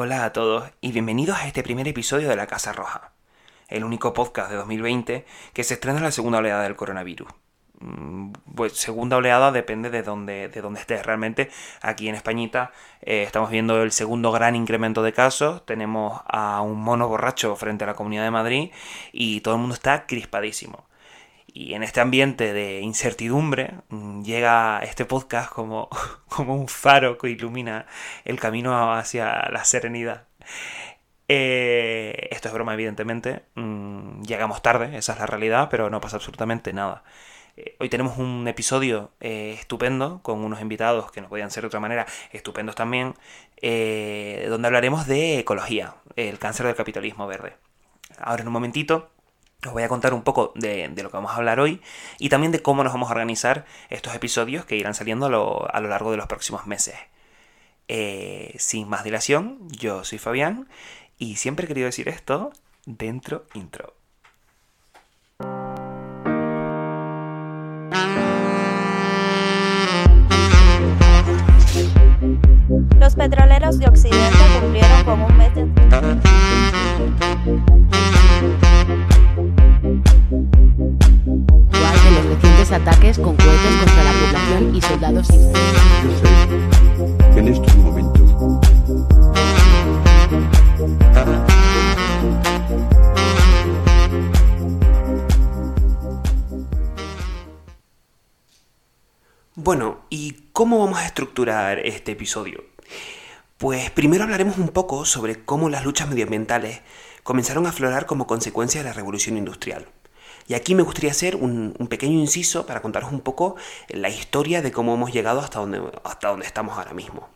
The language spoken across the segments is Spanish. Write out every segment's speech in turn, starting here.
Hola a todos y bienvenidos a este primer episodio de La Casa Roja, el único podcast de 2020 que se estrena en la segunda oleada del coronavirus. Mm, Pues segunda oleada depende de dónde, de dónde estés realmente. Aquí en Españita eh, estamos viendo el segundo gran incremento de casos. Tenemos a un mono borracho frente a la Comunidad de Madrid y todo el mundo está crispadísimo. Y en este ambiente de incertidumbre mm, llega este podcast como, como un faro que ilumina el camino hacia la serenidad. Eh, esto es broma, evidentemente. Mm, llegamos tarde, esa es la realidad, pero no pasa absolutamente nada. Eh, Hoy tenemos un episodio eh, estupendo con unos invitados que no podían ser de otra manera, estupendos también, donde hablaremos de ecología, el cáncer del capitalismo verde. Ahora en un momentito os voy a contar un poco de, de lo que vamos a hablar hoy y también de cómo nos vamos a organizar estos episodios que irán saliendo a lo, a lo largo de los próximos meses. Eh, sin más dilación, yo soy Fabián y siempre he querido decir esto dentro intro. Los petroleros de Occidente cumplieron con un mes. Recientes ataques con cohetes contra la población y soldados civiles. Yo sé que en estos momentos Bueno, ¿y cómo vamos a estructurar este episodio? Pues primero hablaremos un poco sobre cómo las luchas medioambientales comenzaron a aflorar como consecuencia de la revolución industrial. Y aquí me gustaría hacer un, pequeño inciso para contaros un poco la historia de cómo hemos llegado hasta donde, hasta estamos ahora mismo.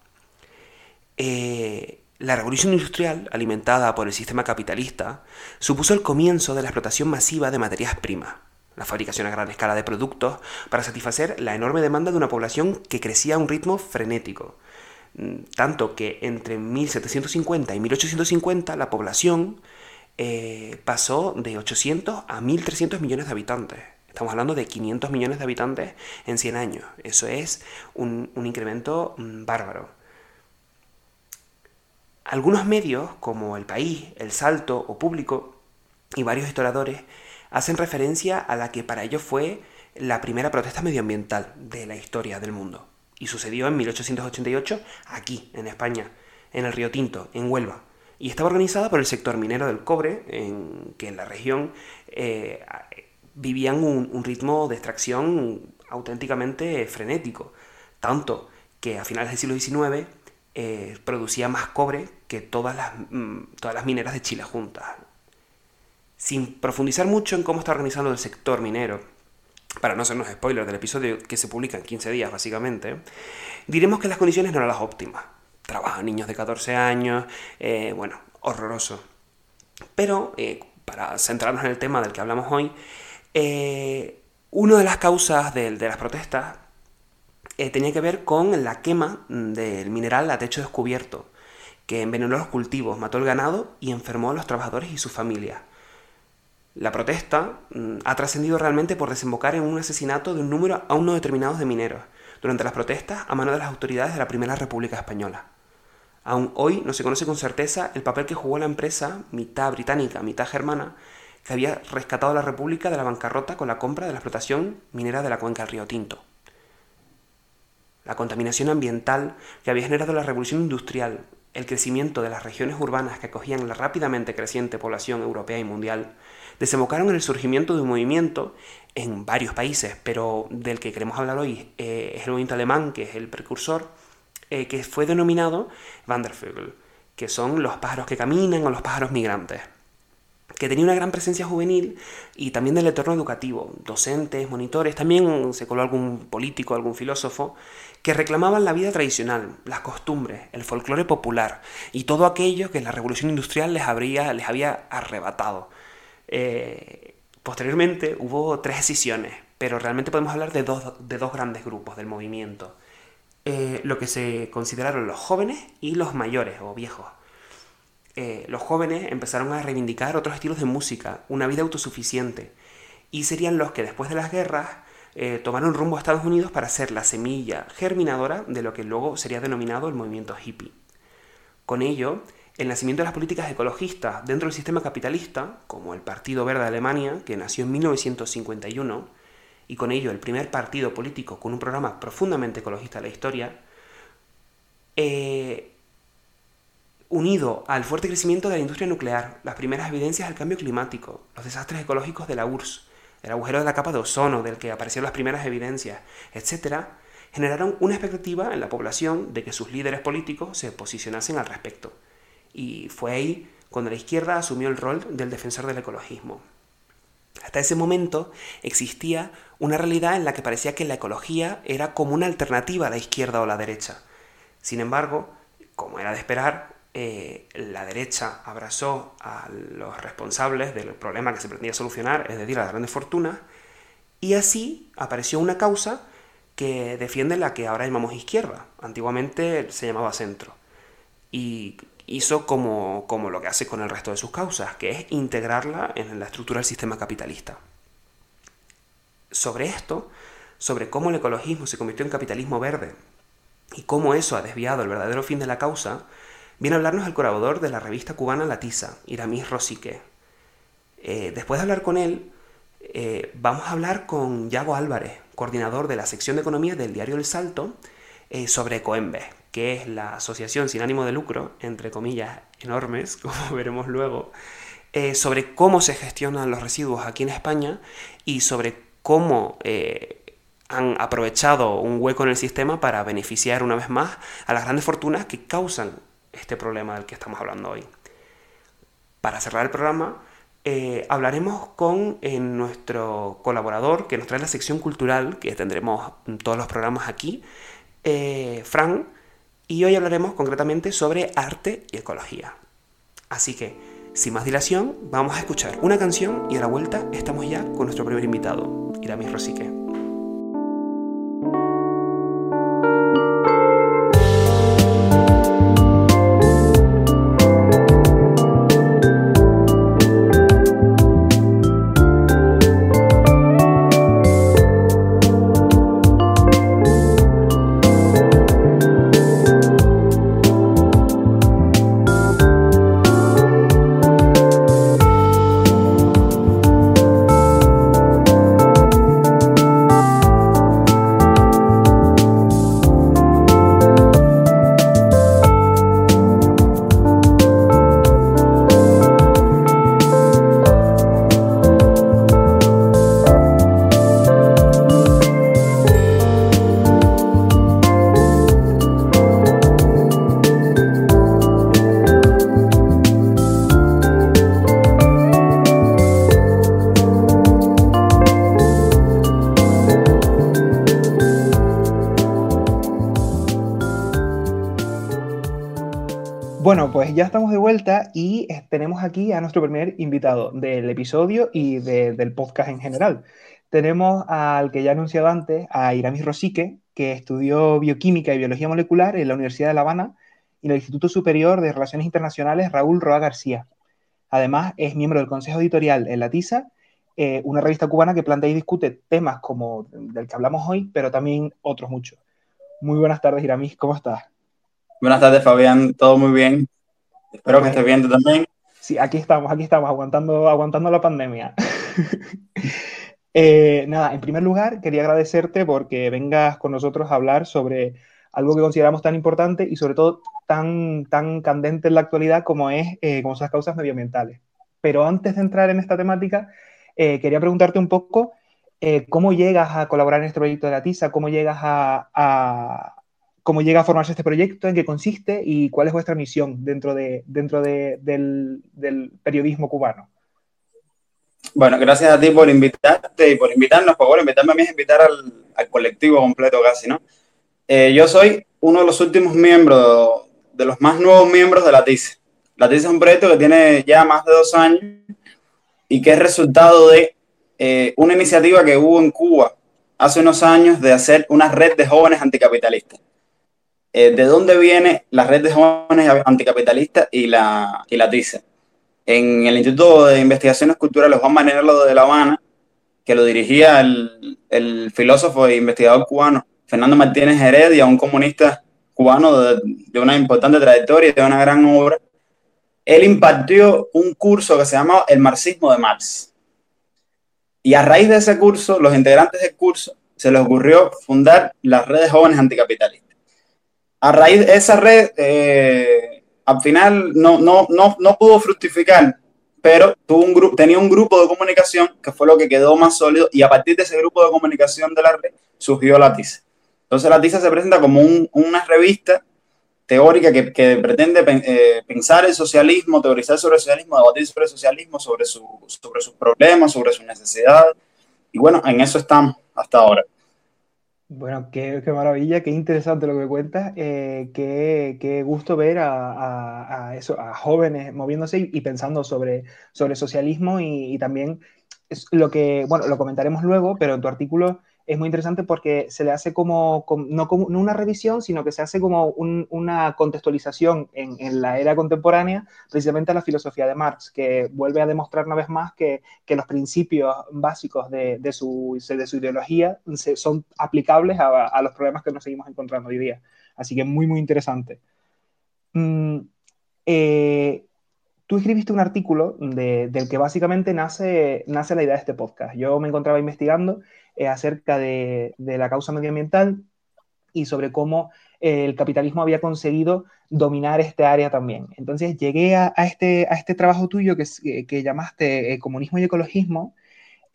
Eh, la revolución industrial, alimentada por el sistema capitalista, supuso el comienzo de la explotación masiva de materias primas, la fabricación a gran escala de productos para satisfacer la enorme demanda de una población que crecía a un ritmo frenético. Mm, Tanto que entre 1750 y 1850 la población eh, pasó de 800 a 1300 millones de habitantes. Estamos hablando de 500 millones de habitantes en 100 años. Eso es un, un incremento mm, bárbaro. Algunos medios, como El País, El Salto o Público, y varios historiadores, hacen referencia a la que para ellos fue la primera protesta medioambiental de la historia del mundo. Y sucedió en 1888 aquí, en España, en el Río Tinto, en Huelva. Y estaba organizada por el sector minero del cobre, en, que en la región eh, vivían un, ritmo de extracción auténticamente frenético. Tanto que a finales del siglo XIX eh, producía más cobre que todas las, mm, todas las mineras de Chile juntas. Sin profundizar mucho en cómo está organizando el sector minero, para no hacernos spoilers del episodio que se publica en 15 días básicamente, diremos que las condiciones no eran las óptimas. Trabajan niños de 14 años, eh, bueno, horroroso. Pero, eh, para centrarnos en el tema del que hablamos hoy, eh, una de las causas de, de las protestas tenía que ver con la quema del mineral a techo descubierto, que envenenó los cultivos, mató el ganado y enfermó a los trabajadores y sus familias. La protesta mm, ha trascendido realmente por desembocar en un asesinato de un número aún no determinado de mineros, durante las protestas a mano de las autoridades de la Primera República Española. Aún hoy no se conoce con certeza el papel que jugó la empresa, mitad británica, mitad germana, que había rescatado a la República de la bancarrota con la compra de la explotación minera de la cuenca del río Tinto. La contaminación ambiental que había generado la revolución industrial, el crecimiento de las regiones urbanas que acogían la rápidamente creciente población europea y mundial, desembocaron en el surgimiento de un movimiento en varios países, pero del que queremos hablar hoy eh, es el movimiento alemán, que es el precursor, eh, que fue denominado Wandervögel, que son los pájaros que caminan o los pájaros migrantes que tenía una gran presencia juvenil y también del entorno educativo, docentes, monitores, también se coló algún político, algún filósofo, que reclamaban la vida tradicional, las costumbres, el folclore popular y todo aquello que la revolución industrial les, habría, les había arrebatado. Eh, posteriormente hubo tres escisiones, pero realmente podemos hablar de dos, de dos grandes grupos del movimiento. Eh, lo que se consideraron los jóvenes y los mayores o viejos. Eh, los jóvenes empezaron a reivindicar otros estilos de música, una vida autosuficiente, y serían los que después de las guerras eh, tomaron rumbo a Estados Unidos para ser la semilla germinadora de lo que luego sería denominado el movimiento hippie. Con ello, el nacimiento de las políticas ecologistas dentro del sistema capitalista, como el Partido Verde de Alemania, que nació en 1951, y con ello el primer partido político con un programa profundamente ecologista de la historia, eh, unido al fuerte crecimiento de la industria nuclear, las primeras evidencias del cambio climático, los desastres ecológicos de la URSS, el agujero de la capa de ozono del que aparecieron las primeras evidencias, etc., generaron una expectativa en la población de que sus líderes políticos se posicionasen al respecto. Y fue ahí cuando la izquierda asumió el rol del defensor del ecologismo. Hasta ese momento existía una realidad en la que parecía que la ecología era como una alternativa a la izquierda o la derecha. Sin embargo, como era de esperar, eh, la derecha abrazó a los responsables del problema que se pretendía solucionar, es decir, a las grandes fortunas, y así apareció una causa que defiende la que ahora llamamos izquierda. Antiguamente se llamaba centro. Y hizo como, como lo que hace con el resto de sus causas, que es integrarla en la estructura del sistema capitalista. Sobre esto, sobre cómo el ecologismo se convirtió en capitalismo verde y cómo eso ha desviado el verdadero fin de la causa, viene a hablarnos el colaborador de la revista cubana La Tiza, Iramis Rosique. Eh, después de hablar con él, eh, vamos a hablar con Yago Álvarez, coordinador de la sección de economía del diario El Salto, eh, sobre Coembes, que es la asociación sin ánimo de lucro, entre comillas enormes, como veremos luego, eh, sobre cómo se gestionan los residuos aquí en España y sobre cómo eh, han aprovechado un hueco en el sistema para beneficiar una vez más a las grandes fortunas que causan este problema del que estamos hablando hoy. Para cerrar el programa, eh, hablaremos con nuestro colaborador que nos trae la sección cultural, que tendremos todos los programas aquí, Fran, y hoy hablaremos concretamente sobre arte y ecología. Así que, sin más dilación, vamos a escuchar una canción y a la vuelta estamos ya con nuestro primer invitado, Iramis Rosique. Tenemos aquí a nuestro primer invitado del episodio y del podcast en general. Tenemos al que ya he anunciado antes, a Iramis Rosique, que estudió bioquímica y biología molecular en la Universidad de La Habana y en el Instituto Superior de Relaciones Internacionales Raúl Roa García. Además, es miembro del Consejo Editorial en La Tiza, eh, una revista cubana que plantea y discute temas como del que hablamos hoy, pero también otros muchos. Muy buenas tardes, Iramis, ¿cómo estás? Buenas tardes, Fabián. Todo muy bien. Espero que estés bien también. Sí, aquí estamos, aquí estamos, aguantando, aguantando la pandemia. Eh, nada, en primer lugar, quería agradecerte porque vengas con nosotros a hablar sobre algo que consideramos tan importante y sobre todo tan, tan candente en la actualidad como, es, eh, como son las causas medioambientales. Pero antes de entrar en esta temática, eh, quería preguntarte un poco cómo llegas a colaborar en este proyecto de la TISA, cómo llegas a, cómo llega a formarse este proyecto, en qué consiste y cuál es vuestra misión dentro, de, dentro de, del, periodismo cubano. Bueno, gracias a ti por invitarte y por invitarnos, por favor, invitarme a mí es invitar al, al, colectivo completo casi, ¿no? Eh, yo soy uno de los últimos miembros, de los más nuevos miembros de la TICE. La TICE es un proyecto que tiene ya más de dos años y que es resultado de eh, una iniciativa que hubo en Cuba hace unos años de hacer una red de jóvenes anticapitalistas. Eh, ¿de dónde viene la red de jóvenes anticapitalistas y la, y la? En el Instituto de Investigaciones Culturales Juan Manero de La Habana, que lo dirigía el, el, filósofo e investigador cubano Fernando Martínez Heredia, un comunista cubano de, de, una importante trayectoria y de una gran obra, él impartió un curso que se llamaba El marxismo de Marx. Y a raíz de ese curso, los integrantes del curso se les ocurrió fundar las redes jóvenes anticapitalistas. A raíz de esa red, eh, al final no, no, no, no pudo fructificar, pero tuvo un grupo, tenía un grupo de comunicación que fue lo que quedó más sólido y a partir de ese grupo de comunicación de la red surgió la TISA. Entonces la TISA se presenta como una revista teórica que, pretende eh, pensar el socialismo, teorizar sobre el socialismo, debatir sobre el socialismo, sobre, sobre sus problemas, sobre sus necesidades. Y bueno, en eso estamos hasta ahora. Bueno, qué, maravilla, qué interesante lo que cuentas, eh, qué, gusto ver a, eso, a jóvenes moviéndose y, pensando sobre, sobre socialismo y, y también es lo que, bueno, lo comentaremos luego, pero en tu artículo es muy interesante porque se le hace como, no como una revisión, sino que se hace como una contextualización en, la era contemporánea, precisamente a la filosofía de Marx, que vuelve a demostrar una vez más que, los principios básicos de, su, de su ideología son aplicables a, los problemas que nos seguimos encontrando hoy día. Así que muy, muy interesante. Mm, eh, tú escribiste un artículo del que básicamente nace, nace la idea de este podcast. Yo me encontraba investigando eh, acerca de, la causa medioambiental y sobre cómo eh, el capitalismo había conseguido dominar este área también. Entonces llegué a, este, a este trabajo tuyo que, eh, que llamaste Comunismo y Ecologismo,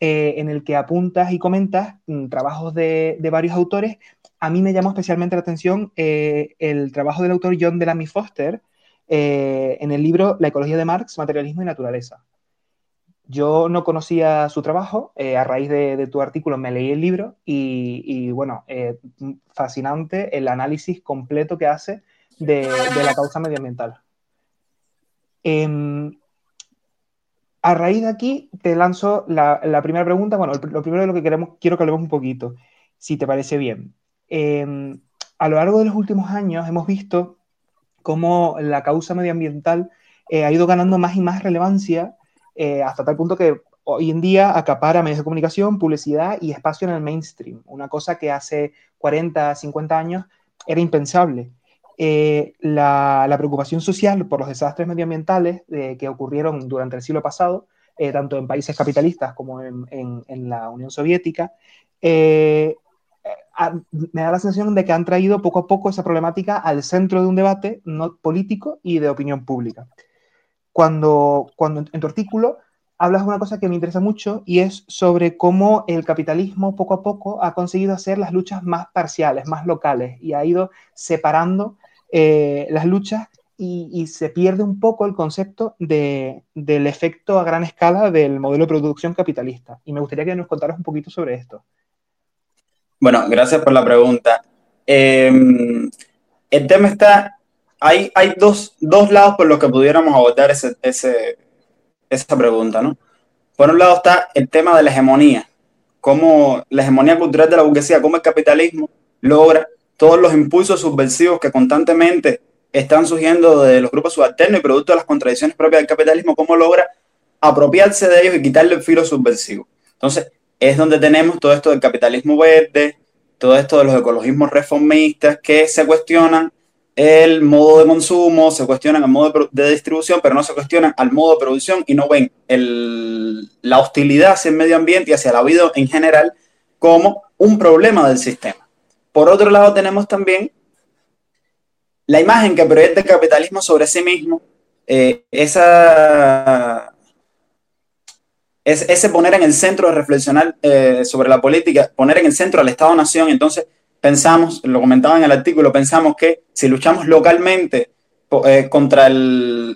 en el que apuntas y comentas mm, trabajos de, de, varios autores. A mí me llamó especialmente la atención el trabajo del autor John Delamy Foster en el libro La ecología de Marx, materialismo y naturaleza. Yo no conocía su trabajo, eh, a raíz de, tu artículo me leí el libro y, bueno, eh, fascinante el análisis completo que hace de, la causa medioambiental. Em, a raíz de aquí te lanzo la, primera pregunta. Bueno, lo primero de lo que queremos, quiero que hablemos un poquito, si te parece bien. Em, a lo largo de los últimos años hemos visto cómo la causa medioambiental eh, ha ido ganando más y más relevancia eh, hasta tal punto que hoy en día acapara medios de comunicación, publicidad y espacio en el mainstream, una cosa que hace 40, 50 años era impensable. Eh, la, preocupación social por los desastres medioambientales eh, que ocurrieron durante el siglo pasado, tanto en países capitalistas como en, la Unión Soviética, me da la sensación de que han traído poco a poco esa problemática al centro de un debate no político y de opinión pública cuando, cuando en tu artículo hablas de una cosa que me interesa mucho y es sobre cómo el capitalismo poco a poco ha conseguido hacer las luchas más parciales, más locales y ha ido separando eh, las luchas y, se pierde un poco el concepto de, del efecto a gran escala del modelo de producción capitalista. Y me gustaría que nos contaras un poquito sobre esto. Bueno, gracias por la pregunta. Em, el tema está hay, hay dos, dos, lados por los que pudiéramos abordar ese, ese, esa pregunta, ¿no? Por un lado está el tema de la hegemonía, cómo la hegemonía cultural de la burguesía, cómo el capitalismo logra todos los impulsos subversivos que constantemente están surgiendo de los grupos subalternos y producto de las contradicciones propias del capitalismo, cómo logra apropiarse de ellos y quitarle el filo subversivo. Entonces, es donde tenemos todo esto del capitalismo verde, todo esto de los ecologismos reformistas que se cuestionan el modo de consumo, se cuestionan el modo de, distribución, pero no se cuestionan al modo de producción y no ven la hostilidad hacia el medio ambiente y hacia la vida en general como un problema del sistema. Por otro lado, tenemos también la imagen que proyecta el capitalismo sobre sí mismo, eh, esa, es, ese poner en el centro de reflexionar eh, sobre la política, poner en el centro al Estado-Nación, entonces pensamos, lo comentaba en el artículo, pensamos que si luchamos localmente eh, contra el,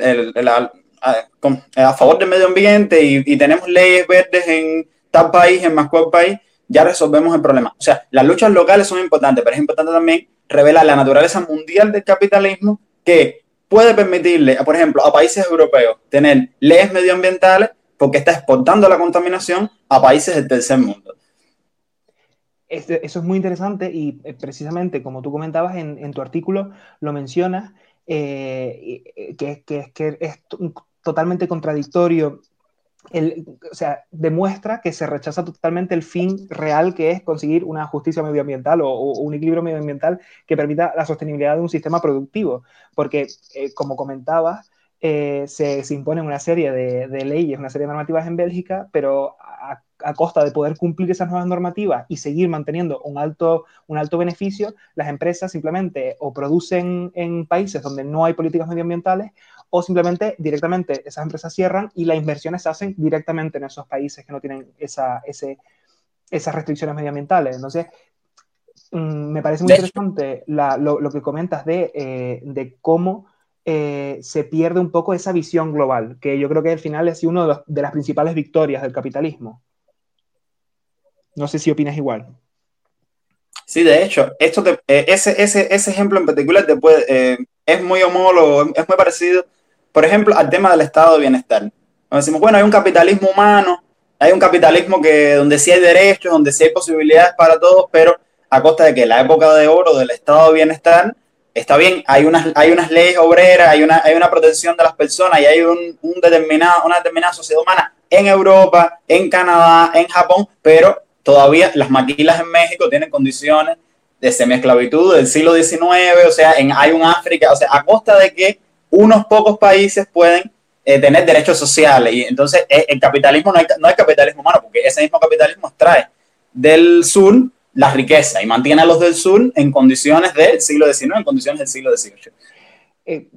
a, favor del medio ambiente y, tenemos leyes verdes en tal país, en más cual país, ya resolvemos el problema. O sea, las luchas locales son importantes, pero es importante también revelar la naturaleza mundial del capitalismo que puede permitirle, por ejemplo, a países europeos tener leyes medioambientales porque está exportando la contaminación a países del tercer mundo. Este, eso es muy interesante y eh, precisamente como tú comentabas en, tu artículo, lo mencionas, eh, eh, que, que, es totalmente contradictorio. o sea, demuestra que se rechaza totalmente el fin real que es conseguir una justicia medioambiental o, un equilibrio medioambiental que permita la sostenibilidad de un sistema productivo. Porque, como comentabas, eh, se, se, imponen una serie de, de, leyes, una serie de normativas en Bélgica, pero a, a, costa de poder cumplir esas nuevas normativas y seguir manteniendo un alto, un alto beneficio, las empresas simplemente o producen en países donde no hay políticas medioambientales o simplemente directamente esas empresas cierran y las inversiones se hacen directamente en esos países que no tienen esa, ese, esas restricciones medioambientales. Entonces, mmm, me parece muy interesante la, lo, lo, que comentas de, eh, de cómo eh, se pierde un poco esa visión global, que yo creo que al final es una de, las principales victorias del capitalismo. No sé si opinas igual. Sí, de hecho, esto te, eh, ese, ese, ese, ejemplo en particular te eh, es muy homólogo, es muy parecido, por ejemplo, al tema del estado de bienestar. Nos decimos, bueno, hay un capitalismo humano, hay un capitalismo que, donde sí hay derechos, donde sí hay posibilidades para todos, pero a costa de que la época de oro del estado de bienestar está bien, hay unas, hay unas leyes obreras, hay una, hay una protección de las personas y hay un, un determinado, una determinada sociedad humana en Europa, en Canadá, en Japón, pero todavía las maquilas en México tienen condiciones de semiesclavitud del siglo XIX, o sea, en, hay un África, o sea, a costa de que unos pocos países pueden eh, tener derechos sociales. Y entonces eh, el capitalismo no, hay, no es capitalismo humano, porque ese mismo capitalismo extrae del sur la riqueza y mantiene a los del sur en condiciones del siglo XIX, en condiciones del siglo XVIII. Eh,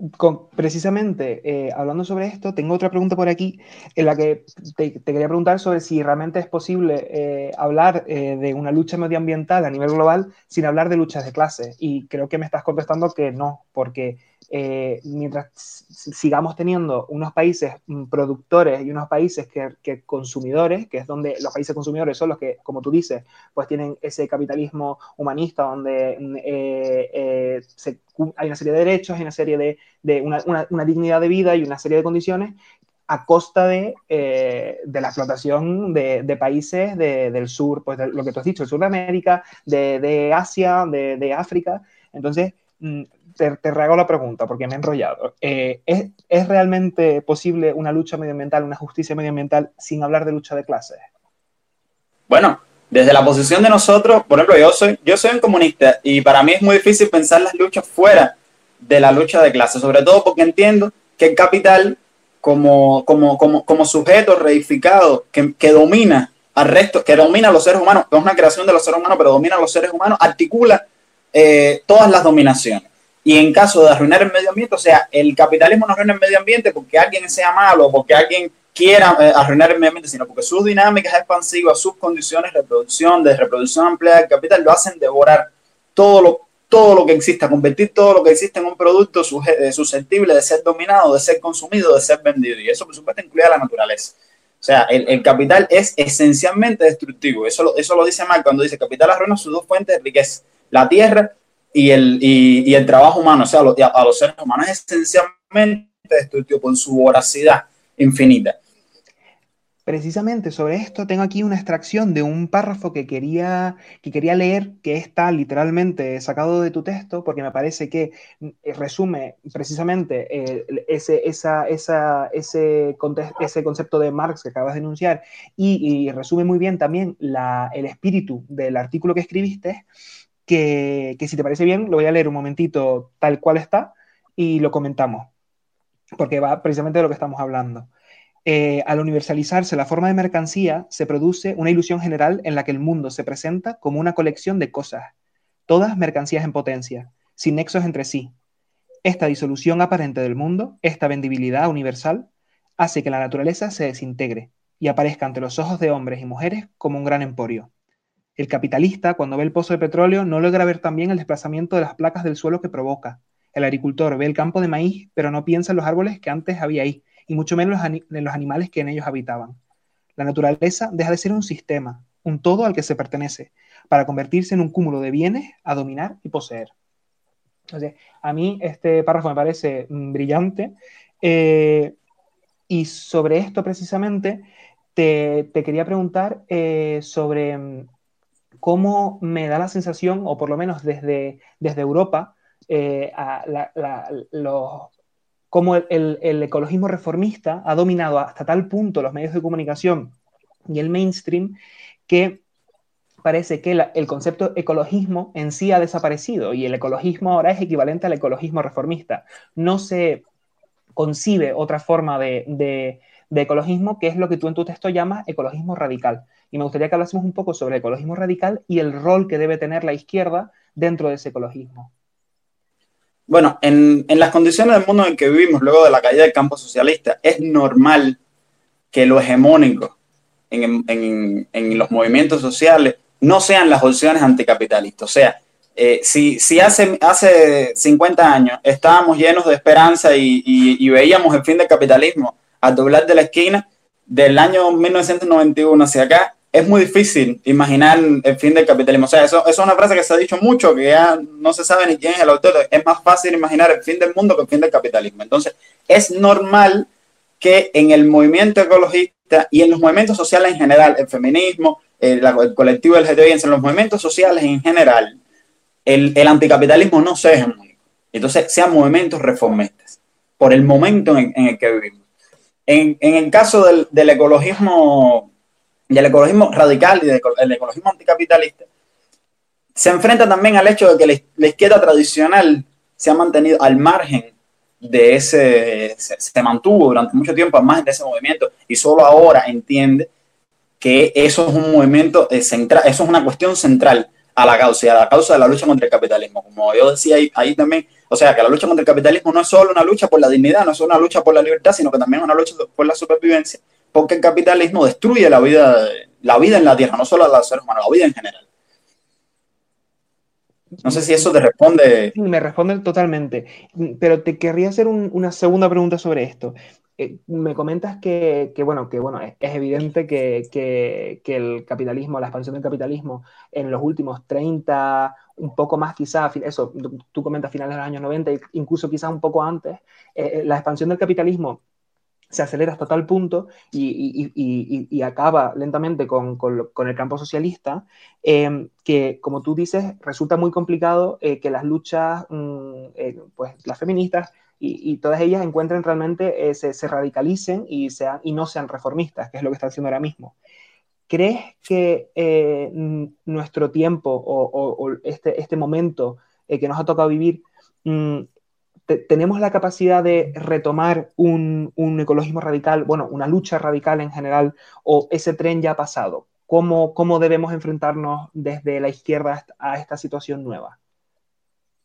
precisamente, eh, hablando sobre esto, tengo otra pregunta por aquí en la que te, quería preguntar sobre si realmente es posible eh, hablar de una lucha medioambiental a nivel global sin hablar de luchas de clase. Y creo que me estás contestando que no, porque eh, mientras sigamos teniendo unos países productores y unos países que, consumidores, que es donde los países consumidores son los que, como tú dices, pues tienen ese capitalismo humanista donde eh, eh, se, hay una serie de derechos, hay una serie de, una, dignidad de vida y una serie de condiciones a costa de, eh, de la explotación de, países de, del sur, pues lo que tú has dicho, el sur de América, de, Asia, de, África. Entonces, mm, te, te rehago la pregunta porque me he enrollado. Eh, ¿es, ¿es, realmente posible una lucha medioambiental, una justicia medioambiental sin hablar de lucha de clases? Bueno, desde la posición de nosotros, por ejemplo, yo soy, yo soy un comunista y para mí es muy difícil pensar las luchas fuera de la lucha de clases, sobre todo porque entiendo que el capital como, como, como, como sujeto reificado que, que domina al resto, que domina a los seres humanos, es una creación de los seres humanos, pero domina a los seres humanos, articula eh, todas las dominaciones. Y en caso de arruinar el medio ambiente, o sea, el capitalismo no arruina el medio ambiente porque alguien sea malo, porque alguien quiera eh, arruinar el medio ambiente, sino porque sus dinámicas expansivas, sus condiciones de reproducción, de reproducción amplia del capital, lo hacen devorar todo lo, todo lo que exista, convertir todo lo que existe en un producto eh, susceptible de ser dominado, de ser consumido, de ser vendido. Y eso, por supuesto, incluye a la naturaleza. O sea, el, el capital es esencialmente destructivo. Eso lo, eso lo dice Marx cuando dice capital arruina sus dos fuentes de riqueza, la tierra y el, y, el trabajo humano, o sea, a, los seres humanos es esencialmente destructivo por su voracidad infinita. Precisamente sobre esto tengo aquí una extracción de un párrafo que quería, que quería leer, que está literalmente sacado de tu texto, porque me parece que resume precisamente eh, ese, esa, esa, ese, ese, concepto de Marx que acabas de enunciar y, y resume muy bien también la, el espíritu del artículo que escribiste que, si te parece bien, lo voy a leer un momentito tal cual está y lo comentamos, porque va precisamente de lo que estamos hablando. Eh, al universalizarse la forma de mercancía, se produce una ilusión general en la que el mundo se presenta como una colección de cosas, todas mercancías en potencia, sin nexos entre sí. Esta disolución aparente del mundo, esta vendibilidad universal, hace que la naturaleza se desintegre y aparezca ante los ojos de hombres y mujeres como un gran emporio. El capitalista, cuando ve el pozo de petróleo, no logra ver también el desplazamiento de las placas del suelo que provoca. El agricultor ve el campo de maíz, pero no piensa en los árboles que antes había ahí, y mucho menos en los animales que en ellos habitaban. La naturaleza deja de ser un sistema, un todo al que se pertenece, para convertirse en un cúmulo de bienes a dominar y poseer. A mí este párrafo me parece mm, brillante eh, y sobre esto precisamente te, te quería preguntar eh, sobre mm, cómo me da la sensación, o por lo menos desde, desde Europa, eh, cómo el, ecologismo reformista ha dominado hasta tal punto los medios de comunicación y el mainstream que parece que el concepto ecologismo en sí ha desaparecido y el ecologismo ahora es equivalente al ecologismo reformista. No sé concibe otra forma de, de, ecologismo, que es lo que tú en tu texto llamas ecologismo radical. Y me gustaría que hablásemos un poco sobre el ecologismo radical y el rol que debe tener la izquierda dentro de ese ecologismo. Bueno, en, en las condiciones del mundo en que vivimos luego de la caída del campo socialista, es normal que lo hegemónico en, en, en, los movimientos sociales no sean las opciones anticapitalistas. O sea, eh, si, si hace, hace 50 años estábamos llenos de esperanza y, y, y, veíamos el fin del capitalismo al doblar de la esquina, del año 1991 hacia acá, es muy difícil imaginar el fin del capitalismo. O sea, eso, es una frase que se ha dicho mucho, que ya no se sabe ni quién es el autor. Es más fácil imaginar el fin del mundo que el fin del capitalismo. Entonces, es normal que en el movimiento ecologista y en los movimientos sociales en general, el feminismo, el, el colectivo LGTBI, en los movimientos sociales en general, el, anticapitalismo no sea hegemónico. Entonces, sean movimientos reformistas, por el momento en, en el que vivimos. En, en, el caso del, del ecologismo del ecologismo radical y del ecologismo anticapitalista, se enfrenta también al hecho de que la, izquierda tradicional se ha mantenido al margen de ese, se, se, mantuvo durante mucho tiempo al margen de ese movimiento y solo ahora entiende que eso es un movimiento eh, central, eso es una cuestión central a la causa, a la causa de la lucha contra el capitalismo. Como yo decía ahí también, o sea, que la lucha contra el capitalismo no es solo una lucha por la dignidad, no es solo una lucha por la libertad, sino que también es una lucha por la supervivencia, porque el capitalismo destruye la vida, la vida en la tierra, no solo a los seres humanos, la vida en general. No sé si eso te responde. Me responde totalmente, pero te querría hacer un, una segunda pregunta sobre esto. Eh, me comentas que, bueno, que bueno, es, evidente que, el capitalismo, la expansión del capitalismo en los últimos 30, un poco más quizá, eso, tú comentas finales de los años 90, incluso quizá un poco antes, eh, la expansión del capitalismo se acelera hasta tal punto y, y, y, acaba lentamente con, con, el campo socialista, eh, que como tú dices, resulta muy complicado eh, que las luchas, mm, eh, pues las feministas y, todas ellas encuentren realmente, se, se, radicalicen y, sean, y no sean reformistas, que es lo que están haciendo ahora mismo. ¿Crees que nuestro tiempo o, este, este momento que nos ha tocado vivir mm, tenemos la capacidad de retomar un, un, ecologismo radical, bueno, una lucha radical en general, o ese tren ya ha pasado? ¿Cómo, cómo debemos enfrentarnos desde la izquierda a esta situación nueva?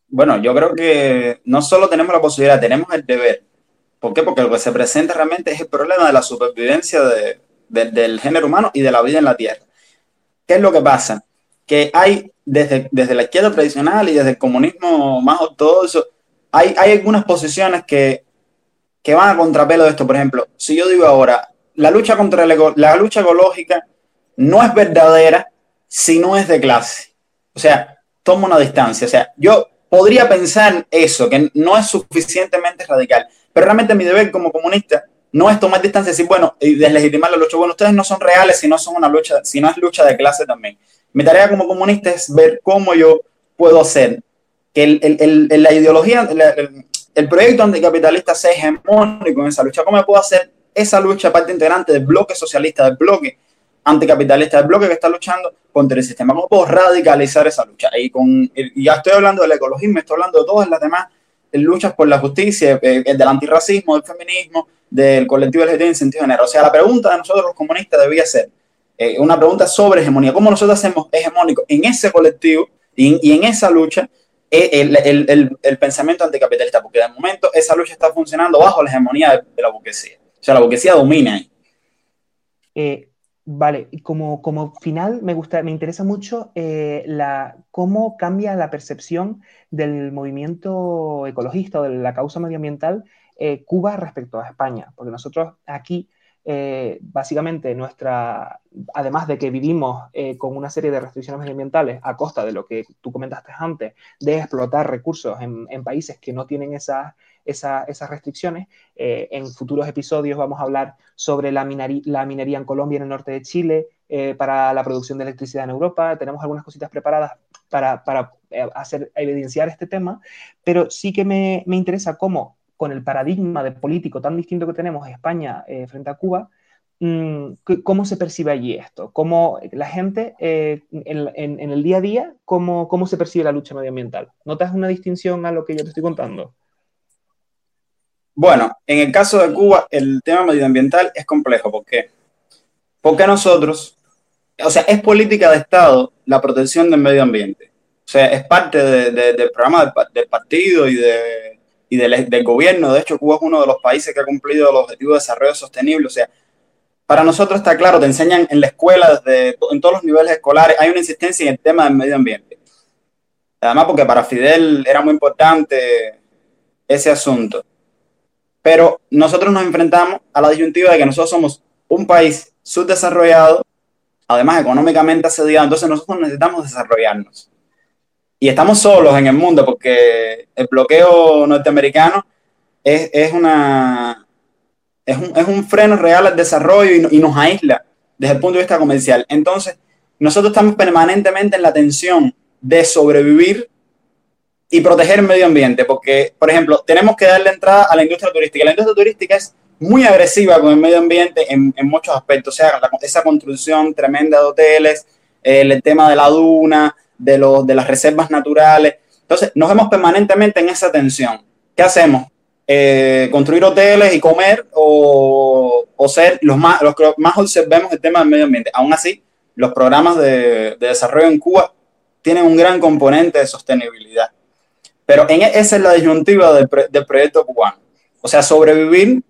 Bueno, yo creo que no solo tenemos la posibilidad, tenemos el deber. ¿Por qué? Porque lo que se presenta realmente es el problema de la supervivencia de, de, del género humano y de la vida en la Tierra. ¿Qué es lo que pasa? Que hay desde, desde la izquierda tradicional y desde el comunismo más ortodoxo, hay, hay algunas posiciones que, que van a contrapelo de esto. Por ejemplo, si yo digo ahora, la lucha contra la, lucha ecológica no es verdadera si no es de clase. O sea, toma una distancia. O sea, yo podría pensar eso, que no es suficientemente radical. Pero realmente mi deber como comunista no es tomar distancia y decir, bueno, y deslegitimar la lucha. Bueno, ustedes no son reales si no son una lucha, si no es lucha de clase también. Mi tarea como comunista es ver cómo yo puedo hacer que el, el, el, la ideología, el, proyecto anticapitalista sea hegemónico en esa lucha. ¿Cómo puedo hacer esa lucha parte integrante del bloque socialista, del bloque anticapitalista, del bloque que está luchando contra el sistema? ¿Cómo puedo radicalizar esa lucha? Y, con, y ya estoy hablando del ecologismo, estoy hablando de todas las demás luchas por la justicia, eh, del antirracismo, del feminismo, del colectivo LGBT en sentido general. O sea, la pregunta de nosotros los comunistas debía ser eh, una pregunta sobre hegemonía. ¿Cómo nosotros hacemos hegemónico en ese colectivo y, y en esa lucha el, el, el, el, pensamiento anticapitalista, porque de momento esa lucha está funcionando bajo la hegemonía de, de la burguesía. O sea, la burguesía domina ahí. Eh, vale, como, como final me, gusta, me interesa mucho eh, la, cómo cambia la percepción del movimiento ecologista o de la causa medioambiental eh, Cuba respecto a España, porque nosotros aquí eh, básicamente nuestra, además de que vivimos eh, con una serie de restricciones medioambientales a costa de lo que tú comentaste antes, de explotar recursos en, en países que no tienen esas, esa, esas restricciones, eh, en futuros episodios vamos a hablar sobre la, mineri, la minería en Colombia, en el norte de Chile, eh, para la producción de electricidad en Europa, tenemos algunas cositas preparadas para, para eh, hacer, evidenciar este tema, pero sí que me, me interesa cómo con el paradigma de político tan distinto que tenemos en España eh, frente a Cuba, mmm, ¿cómo se percibe allí esto? ¿Cómo la gente eh, en, en, en, el día a día, cómo, cómo se percibe la lucha medioambiental? ¿Notas una distinción a lo que yo te estoy contando? Bueno, en el caso de Cuba, el tema medioambiental es complejo. ¿Por qué? Porque nosotros, o sea, es política de Estado la protección del medio ambiente. O sea, es parte de- de- del programa del, del partido y, de, y del, del gobierno. De hecho, Cuba es uno de los países que ha cumplido los objetivos de desarrollo sostenible. O sea, para nosotros está claro, te enseñan en la escuela, desde, en todos los niveles escolares, hay una insistencia en el tema del medio ambiente. Además, porque para Fidel era muy importante ese asunto. Pero nosotros nos enfrentamos a la disyuntiva de que nosotros somos un país subdesarrollado, además económicamente asediado, entonces nosotros necesitamos desarrollarnos. Y estamos solos en el mundo porque el bloqueo norteamericano es, es una, es un, es un freno real al desarrollo y, y nos aísla desde el punto de vista comercial. Entonces, nosotros estamos permanentemente en la tensión de sobrevivir y proteger el medio ambiente, porque, por ejemplo, tenemos que darle entrada a la industria turística. La industria turística es muy agresiva con el medio ambiente en, muchos aspectos, o sea, la- esa construcción tremenda de hoteles, el, tema de la duna, de, los, de las reservas naturales. Entonces, nos vemos permanentemente en esa tensión. ¿Qué hacemos? Eh, construir hoteles y comer o, o ser los más, los que más observemos el tema del medio ambiente. Aún así, los programas de desarrollo en Cuba tienen un gran componente de sostenibilidad. Pero en, e, esa es la disyuntiva del, del proyecto cubano. O sea, sobrevivir,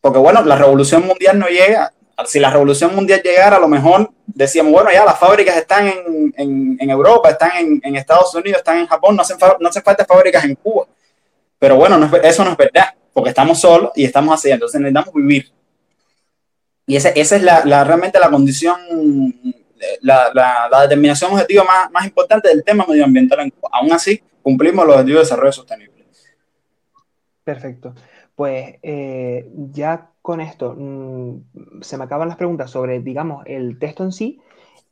porque bueno, la revolución mundial no llega. Si la revolución mundial llegara, a lo mejor decíamos, bueno, ya las fábricas están en, en- en Europa, están en, en Estados Unidos, están en Japón, no hacen, no hacen falta fábricas en Cuba. Pero bueno, no es eso no es verdad, porque estamos solos y estamos así, entonces necesitamos vivir. Y esa, esa es la, la- realmente la condición, la, la- la determinación objetiva más, más importante del tema medioambiental en Cuba. Aún así, cumplimos los objetivos de desarrollo sostenible. Perfecto. Pues eh, ya con esto mm, se me acaban las preguntas sobre, digamos, el texto en sí,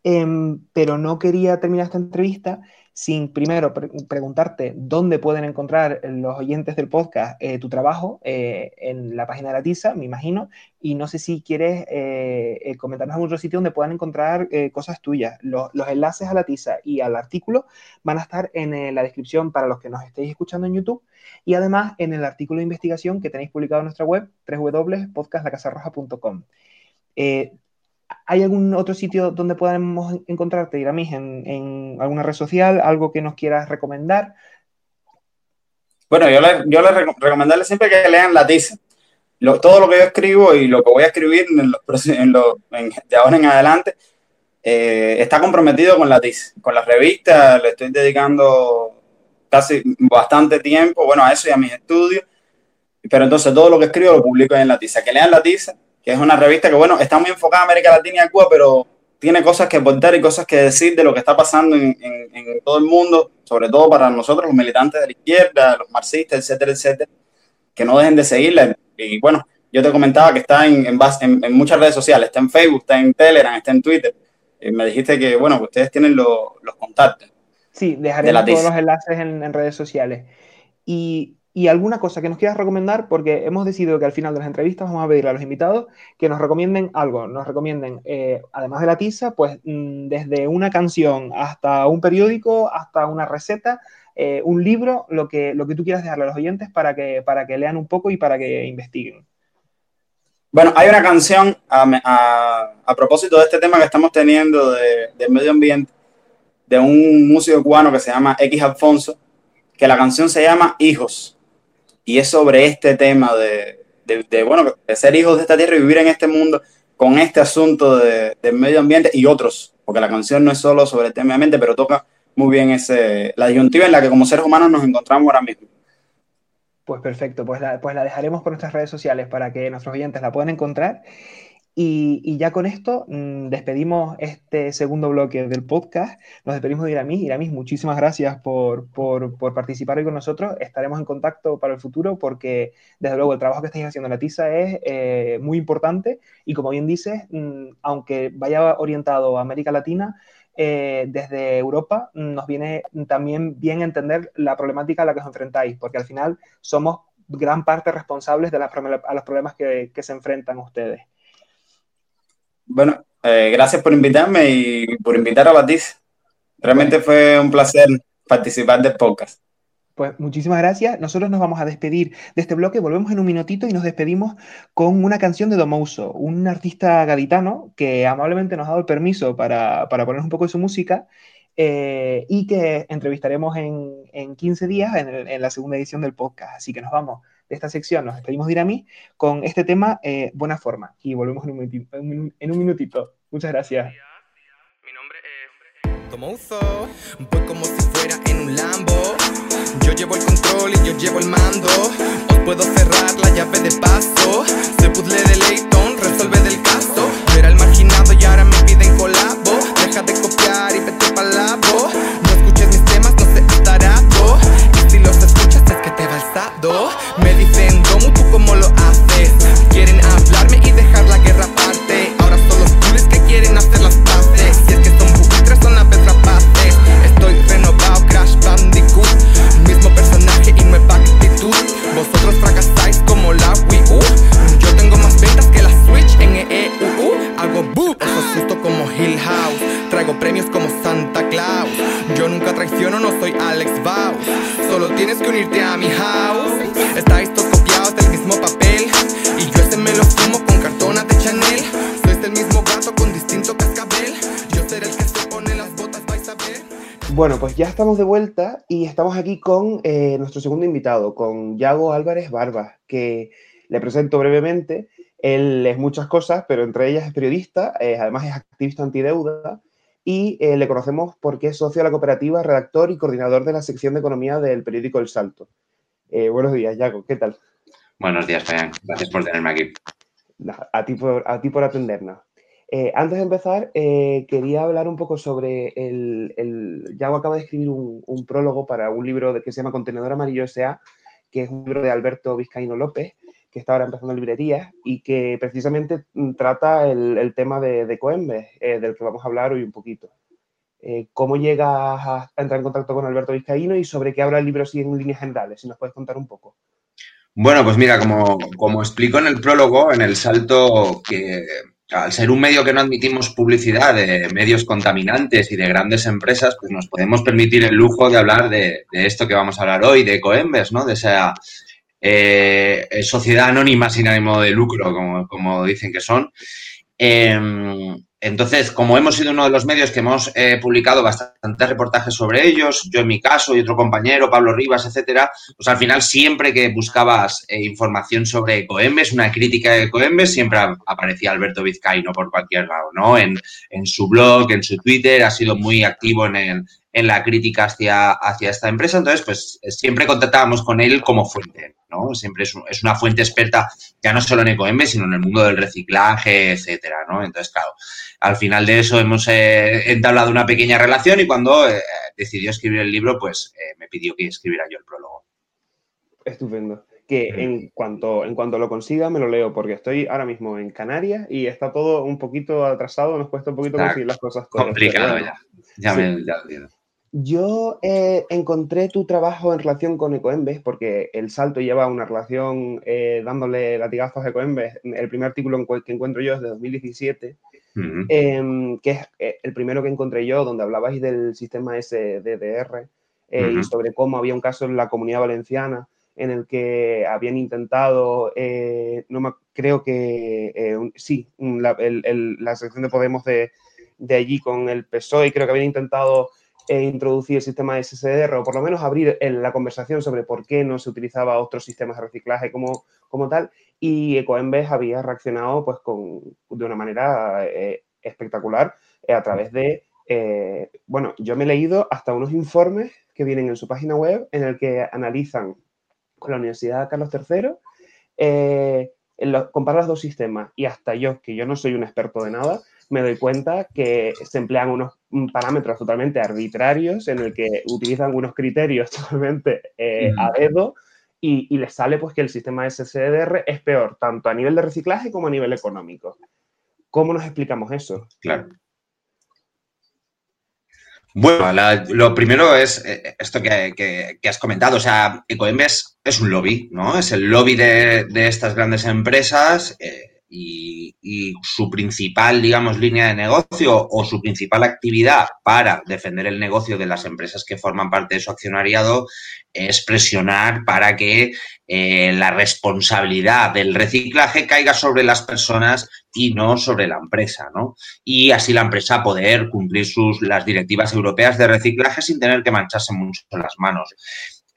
em, pero no quería terminar esta entrevista sin primero pre- preguntarte dónde pueden encontrar los oyentes del podcast eh, tu trabajo eh, en la página de la TISA, me imagino, y no sé si quieres eh, comentarnos algún otro sitio donde puedan encontrar cosas tuyas. Los, los enlaces a la TISA y al artículo van a estar en la descripción para los que nos estéis escuchando en YouTube y además en el artículo de investigación que tenéis publicado en nuestra web, www.podcastlacasarroja.com. Eh, ¿Hay algún otro sitio donde podamos encontrarte, Iramis, en, en alguna red social, algo que nos quieras recomendar? Bueno, yo le, yo siempre que lean la tiza. Todo lo que yo escribo y lo que voy a escribir en en de ahora en adelante eh, está comprometido con la tiza, con la revista. Le estoy dedicando casi bastante tiempo, bueno, a eso y a mis estudios. Pero entonces todo lo que escribo lo publico en la tiza. Que lean la tiza, que es una revista que, bueno, está muy enfocada a América Latina y a Cuba, pero tiene cosas que aportar y cosas que decir de lo que está pasando en, en- en todo el mundo, sobre todo para nosotros, los militantes de la izquierda, los marxistas, etcétera, etcétera, que no dejen de seguirla. Y bueno, yo te comentaba que está en, en, base- en- en muchas redes sociales, está en Facebook, está en Telegram, está en Twitter. Y me dijiste que, bueno, que ustedes tienen lo- los contactos. Sí, De dejaremos la todos los enlaces en, en redes sociales. Y, y alguna cosa que nos quieras recomendar, porque hemos decidido que al final de las entrevistas vamos a pedir a los invitados que nos recomienden algo, nos recomienden, eh, además de la tiza, pues mm, desde una canción hasta un periódico, hasta una receta, eh, un libro, lo que, lo que tú quieras dejarle a los oyentes para que, para que lean un poco y para que investiguen. Bueno, hay una canción a, propósito de este tema que estamos teniendo de, medio ambiente, de un músico cubano que se llama X Alfonso, que la canción se llama Hijos, y es sobre este tema de, bueno, ser hijos de esta tierra y vivir en este mundo con este asunto de- del medio ambiente y otros, porque la canción no es solo sobre el tema medio ambiente, pero toca muy bien ese, la disyuntiva en la que como seres humanos nos encontramos ahora mismo. Pues perfecto, pues la, pues la dejaremos por nuestras redes sociales para que nuestros oyentes la puedan encontrar. Y, y ya con esto mm, despedimos este segundo bloque del podcast. Nos despedimos de Iramis. Iramis, muchísimas gracias por, por, por participar hoy con nosotros. Estaremos en contacto para el futuro porque, desde luego, el trabajo que estáis haciendo en la TISA es eh, muy importante y, como bien dices, mm, aunque vaya orientado a América Latina, eh, desde Europa mm, nos viene también bien entender la problemática a la que os enfrentáis, porque al final somos gran parte responsables de las a los problemas que, que se enfrentan ustedes. Bueno, eh, gracias por invitarme y por invitar a Batiz. Realmente fue un placer participar del podcast. Pues muchísimas gracias. Nosotros nos vamos a despedir de este bloque, volvemos en un minutito y nos despedimos con una canción de Domouso, un artista gaditano que amablemente nos ha dado el permiso para, para poner un poco de su música eh, y que entrevistaremos en, en 15 días en, en la segunda edición del podcast. Así que nos vamos de esta sección, nos despedimos de Irami con este tema eh, Buena Forma y volvemos en un, minuti- en un- en un minutito. Muchas gracias. Mi nombre es... Como uso, voy como si fuera en un Lambo. Yo llevo el control y yo llevo el mando. Os puedo cerrar la llave de paso. Se puzzle de Layton, resuelve del caso. Yo era el marginado y ahora me piden colabo. Deja de copiar y vete pa'l labo. Asusto como Hill House. Traigo premios como Santa Claus. Yo nunca traiciono, no soy Alex Vows. Solo tienes que unirte a mi house. Estáis todos copiados del mismo papel. Y yo ese me lo fumo con cartona de Chanel. Sois el mismo gato con distinto cascabel. Yo seré el que se pone las botas, vais a ver. Bueno, pues ya estamos de vuelta y estamos aquí con eh, nuestro segundo invitado, con Yago Álvarez Barba, que le presento brevemente. Él es muchas cosas, pero entre ellas es periodista, eh, además es activista antideuda y eh, le conocemos porque es socio de la cooperativa, redactor y coordinador de la sección de economía del periódico El Salto. Eh, buenos días, Yago, ¿qué tal? Buenos días, Fabián. Gracias por tenerme aquí. A ti por, a ti por atendernos. Eh, antes de empezar, eh, quería hablar un poco sobre el, el... Yago acaba de escribir un, un prólogo para un libro que se llama Contenedor Amarillo S.A., que es un libro de Alberto Vizcaíno López, que está ahora empezando librerías y que precisamente mm, trata el, tema de, de Coembes, eh, del que vamos a hablar hoy un poquito. Eh, ¿Cómo llegas a, entrar en contacto con Alberto Vizcaíno y sobre qué habla el libro así en líneas generales? Si nos puedes contar un poco. Bueno, pues mira, como, como explico en el prólogo, en el salto, que al ser un medio que no admitimos publicidad de medios contaminantes y de grandes empresas, pues nos podemos permitir el lujo de hablar de, esto que vamos a hablar hoy, de Ecoembes, ¿no? De esa eh, sociedad anónima sin ánimo de lucro, como, como dicen que son. Eh, entonces, como hemos sido uno de los medios que hemos eh, publicado bastantes reportajes sobre ellos, yo en mi caso y otro compañero, Pablo Rivas, etcétera, pues al final siempre que buscabas eh, información sobre Ecoembes, una crítica de Ecoembes, siempre aparecía Alberto Vizcaíno por cualquier lado, ¿no? En, en su blog, en su Twitter, ha sido muy activo en, el- en la crítica hacia, hacia esta empresa, entonces pues eh, siempre contactábamos con él como fuente, ¿no? Siempre es, un- es una fuente experta ya no solo en Ecoembes, sino en el mundo del reciclaje, etcétera, ¿no? Entonces, claro, al final de eso hemos eh, entablado una pequeña relación y cuando eh, decidió escribir el libro, pues eh, me pidió que escribiera yo el prólogo. Estupendo. Que Mm. en cuanto, en cuanto lo consiga me lo leo, porque estoy ahora mismo en Canarias y está todo un poquito atrasado, nos cuesta un poquito conseguir las cosas Complicado ya. Ya, Sí. me, ya. Yo eh, encontré tu trabajo en relación con Ecoembes, porque El Salto lleva una relación eh, dándole latigazos a Ecoembes. El primer artículo que encuentro yo es de 2017, Ujú. em, que es eh, el primero que encontré yo, donde hablabais del sistema SDDR eh, y Ujú. sobre cómo había un caso en la comunidad valenciana en el que habían intentado, eh, no me, creo que eh, un- sí, la, el- el- la sección de Podemos de, de allí con el PSOE, creo que habían intentado eh, introducir el sistema SSDR o por lo menos abrir la conversación sobre por qué no se utilizaba otros sistemas de reciclaje como, como tal. Y Ecoembes había reaccionado pues, con, de una manera eh, espectacular eh, a través de, eh, bueno, yo me he leído hasta unos informes que vienen en su página web en el que analizan con la Universidad Carlos III, comparar los dos sistemas y hasta yo, que yo no soy un experto de nada, me doy cuenta que se emplean unos mm, parámetros totalmente arbitrarios en el que utilizan unos criterios totalmente eh, a dedo y, y les sale pues que el sistema SSDR es peor, tanto a nivel de reciclaje como a nivel económico. ¿Cómo nos explicamos eso? Claro. Bueno, la- lo primero es eh, esto que, que- que has comentado. O sea, Ecoembes es un lobby, ¿no? Es el lobby de, de estas grandes empresas. eh, y, su principal, digamos, línea de negocio o su principal actividad para defender el negocio de las empresas que forman parte de su accionariado es presionar para que eh, la responsabilidad del reciclaje caiga sobre las personas y no sobre la empresa, ¿no? Y así la empresa poder cumplir sus, las directivas europeas de reciclaje sin tener que mancharse mucho las manos.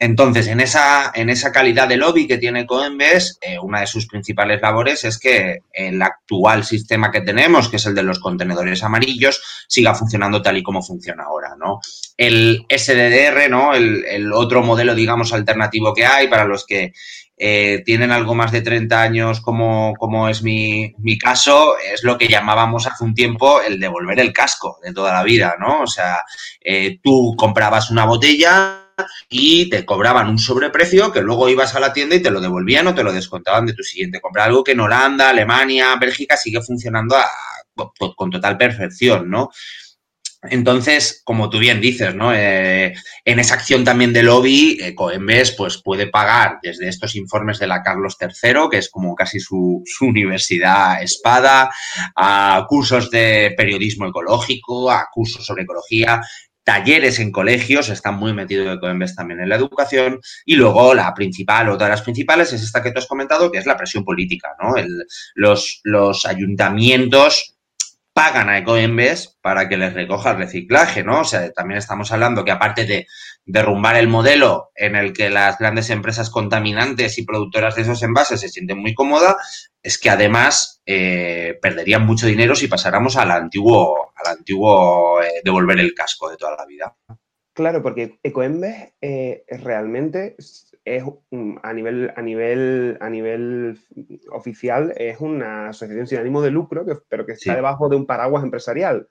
Entonces, en esa, en esa calidad de lobby que tiene Coembes, eh, una de sus principales labores es que el actual sistema que tenemos, que es el de los contenedores amarillos, siga funcionando tal y como funciona ahora, ¿no? El SDDR, ¿no? El, otro modelo, digamos, alternativo que hay para los que eh, tienen algo más de 30 años, como, como es mi, mi, caso, es lo que llamábamos hace un tiempo el devolver el casco de toda la vida, ¿no? O sea, eh, tú comprabas una botella y te cobraban un sobreprecio que luego ibas a la tienda y te lo devolvían o te lo descontaban de tu siguiente compra. Algo que en Holanda, Alemania, Bélgica sigue funcionando con total perfección, ¿no? Entonces, como tú bien dices, ¿no? Eh, en esa acción también de lobby, eh, pues, puede pagar desde estos informes de la Carlos III, que es como casi su, su, universidad espada, a cursos de periodismo ecológico, a cursos sobre ecología, talleres en colegios, están muy metidos de Coembes también en la educación, y luego la principal, otra de las principales, es esta que tú has comentado, que es la presión política, ¿no? El, los, los ayuntamientos pagan a Ecoembes para que les recoja el reciclaje, ¿no? O sea, también estamos hablando que aparte de derrumbar el modelo en el que las grandes empresas contaminantes y productoras de esos envases se sienten muy cómodas, es que además eh, perderían mucho dinero si pasáramos al antiguo, al antiguo eh, devolver el casco de toda la vida. Claro, porque Ecoembes eh, realmente es a nivel, a nivel, a nivel oficial, es una asociación sin ánimo de lucro, que, pero que está sí. debajo de un paraguas empresarial,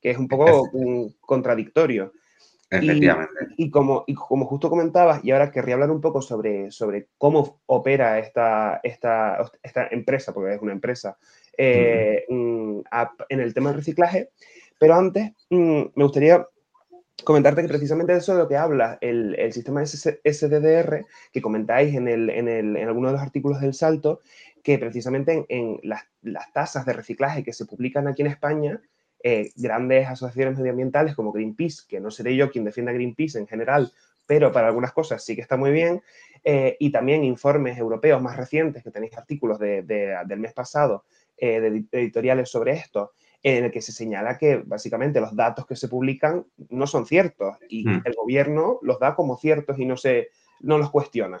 que es un poco un, contradictorio. Efectivamente. Y, y, como, y como justo comentabas, y ahora querría hablar un poco sobre, sobre cómo opera esta, esta, esta empresa, porque es una empresa, eh, mm. en el tema del reciclaje, pero antes mm, me gustaría comentarte que precisamente de eso es lo que habla el, el sistema SDDR que comentáis en, el, en, el, en algunos de los artículos del Salto, que precisamente en, en las, las, tasas de reciclaje que se publican aquí en España, eh, grandes asociaciones medioambientales como Greenpeace, que no seré yo quien defienda Greenpeace en general, pero para algunas cosas sí que está muy bien, eh, y también informes europeos más recientes, que tenéis artículos de, de, del mes pasado, eh, de editoriales sobre esto, en el que se señala que básicamente los datos que se publican no son ciertos y mm. el gobierno los da como ciertos y no, se, no los cuestiona.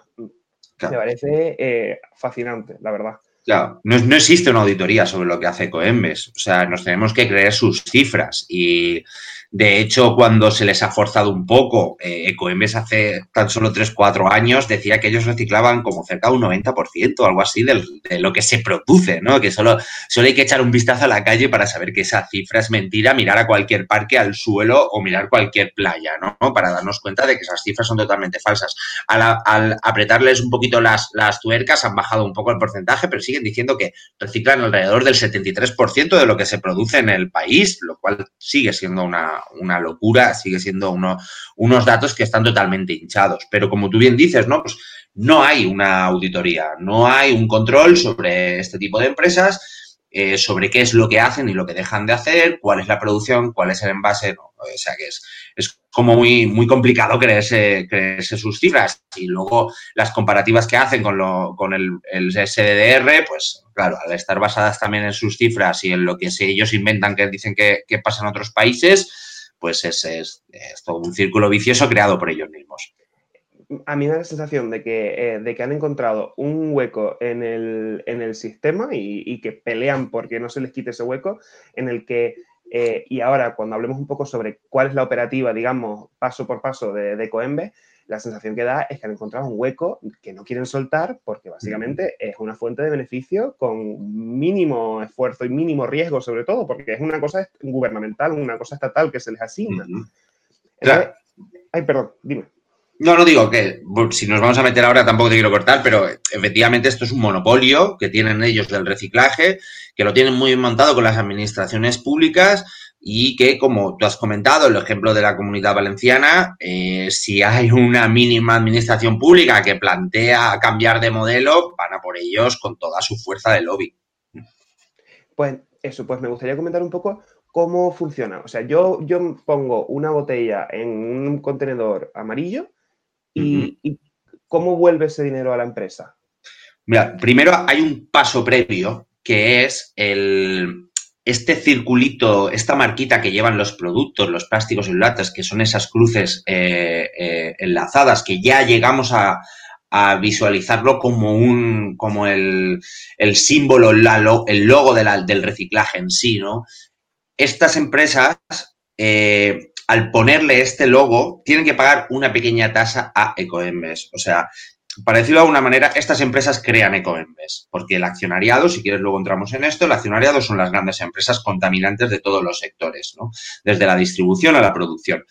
Claro. Me parece eh, fascinante, la verdad. Claro, no, no, existe una auditoría sobre lo que hace Coembes. O sea, nos tenemos que creer sus cifras y de hecho, cuando se les ha forzado un poco, eh, hace tan solo 3-4 años decía que ellos reciclaban como cerca de un 90% o algo así de, lo que se produce, ¿no? Que solo, solo hay que echar un vistazo a la calle para saber que esa cifra es mentira, mirar a cualquier parque, al suelo o mirar cualquier playa, ¿no? Para darnos cuenta de que esas cifras son totalmente falsas. Al, al apretarles un poquito las, las tuercas han bajado un poco el porcentaje, pero diciendo que reciclan alrededor del 73% de lo que se produce en el país, lo cual sigue siendo una, una locura, sigue siendo uno, unos datos que están totalmente hinchados. Pero como tú bien dices, ¿no? Pues no hay una auditoría, no hay un control sobre este tipo de empresas, eh, sobre qué es lo que hacen y lo que dejan de hacer, cuál es la producción, cuál es el envase, no. o sea que es, es como muy, muy complicado creerse, creerse sus cifras. Y luego las comparativas que hacen con, lo, con el, el SDDR, pues claro, al estar basadas también en sus cifras y en lo que ellos inventan que dicen que, pasa en otros países, pues es, es, es, todo un círculo vicioso creado por ellos mismos. A mí me da la sensación de que, eh, de que han encontrado un hueco en el, en el sistema y, y, que pelean porque no se les quite ese hueco, en el que, eh, y ahora cuando hablemos un poco sobre cuál es la operativa, digamos, paso por paso de, de Coembe, la sensación que da es que han encontrado un hueco que no quieren soltar porque básicamente es una fuente de beneficio con mínimo esfuerzo y mínimo riesgo sobre todo, porque es una cosa gubernamental, una cosa estatal que se les asigna. Entonces, ay, perdón, dime. No, no digo que si nos vamos a meter ahora tampoco te quiero cortar, pero efectivamente esto es un monopolio que tienen ellos del reciclaje, que lo tienen muy montado con las administraciones públicas y que, como tú has comentado, el ejemplo de la comunidad valenciana, eh, si hay una mínima administración pública que plantea cambiar de modelo, van a por ellos con toda su fuerza de lobby. pues eso, pues me gustaría comentar un poco cómo funciona. O sea, yo, yo pongo una botella en un contenedor amarillo y, y ¿cómo vuelve ese dinero a la empresa? Mira, primero hay un paso previo que es el, este circulito, esta marquita que llevan los productos, los plásticos y latas, que son esas cruces eh, eh, enlazadas, que ya llegamos a, a visualizarlo como un como el, el símbolo, la, el logo de la, del reciclaje en sí, ¿no? Estas empresas, eh, al ponerle este logo, tienen que pagar una pequeña tasa a Ecoembes. O sea, para decirlo de alguna manera, estas empresas crean Ecoembes, porque el accionariado, si quieres luego entramos en esto, el accionariado son las grandes empresas contaminantes de todos los sectores, ¿no? Desde la distribución a la producción.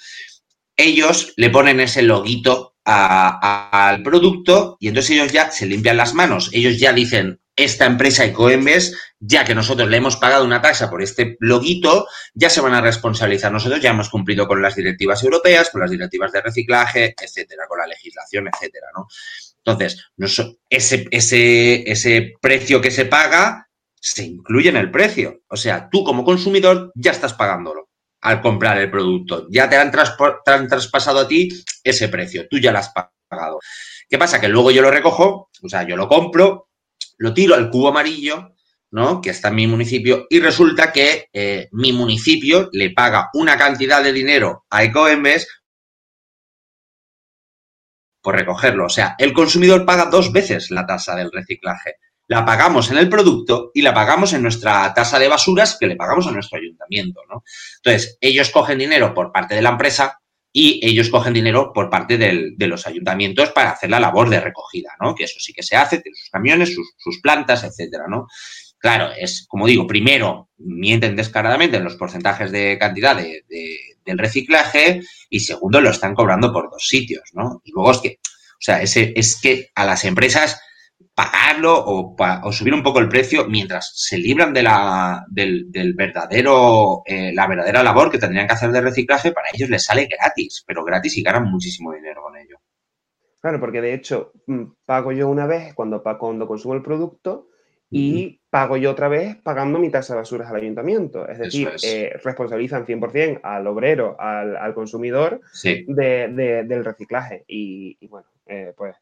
Ellos le ponen ese loguito al producto y entonces ellos ya se limpian las manos. Ellos ya dicen, esta empresa Ecoembes, ya que nosotros le hemos pagado una tasa por este loguito, ya se van a responsabilizar. Nosotros ya hemos cumplido con las directivas europeas, con las directivas de reciclaje, etcétera, con la legislación, etcétera, ¿no? Entonces, ese, ese, ese precio que se paga se incluye en el precio. O sea, tú como consumidor ya estás pagándolo al comprar el producto. Ya te han, te han traspasado a ti ese precio. Tú ya lo has pagado. ¿Qué pasa? Que luego yo lo recojo, o sea, yo lo compro, lo tiro al cubo amarillo, ¿no? Que está en mi municipio, y resulta que eh, mi municipio le paga una cantidad de dinero a Ecoembes por recogerlo. O sea, el consumidor paga dos veces la tasa del reciclaje. La pagamos en el producto y la pagamos en nuestra tasa de basuras que le pagamos a nuestro ayuntamiento, ¿no? Entonces, ellos cogen dinero por parte de la empresa y ellos cogen dinero por parte del, de los ayuntamientos para hacer la labor de recogida, ¿no? Que eso sí que se hace, tiene sus camiones, sus, plantas, etcétera, ¿no? Claro, es, como digo, primero mienten descaradamente en los porcentajes de cantidad de, del reciclaje y segundo lo están cobrando por dos sitios, ¿no? Y luego es que, o sea, ese, es que a las empresas pagarlo o, o, subir un poco el precio mientras se libran de la, del, del verdadero, eh, la verdadera labor que tendrían que hacer de reciclaje, para ellos les sale gratis, pero gratis y ganan muchísimo dinero con ello. Claro, porque de hecho mm, pago yo una vez cuando, cuando consumo el producto y pago yo otra vez pagando mi tasa de basuras al ayuntamiento. Es decir, es. eh, responsabilizan 100% al obrero, al, al consumidor sí. de, de, del reciclaje. Y, y bueno, eh, pues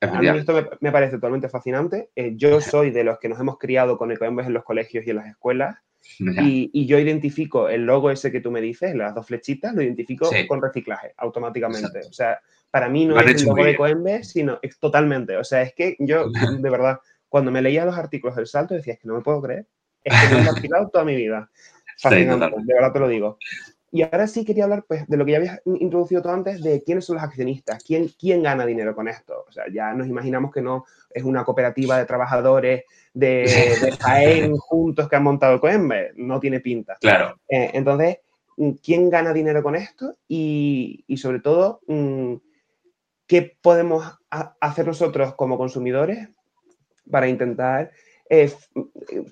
a mí esto me, me, parece totalmente fascinante. Eh, yo soy de los que nos hemos criado con ecoembes en los colegios y en las escuelas. Y, y, yo identifico el logo ese que tú me dices, las dos flechitas, lo identifico sí. con reciclaje automáticamente. Exacto. O sea, para mí no es el logo de Ecoembes, sino es totalmente. O sea, es que yo, de verdad, cuando me leía los artículos del salto, decía, es que no me puedo creer. Es que me he toda mi vida. Fascinante, sí, de verdad te lo digo. Y ahora sí quería hablar pues, de lo que ya habías introducido tú antes, de quiénes son los accionistas, quién, quién gana dinero con esto. O sea, ya nos imaginamos que no es una cooperativa de trabajadores de, de Jaén juntos que han montado Coembe, no tiene pinta. Claro. Eh, entonces, ¿quién gana dinero con esto? Y, y sobre todo, mm, ¿qué podemos hacer nosotros como consumidores para intentar eh,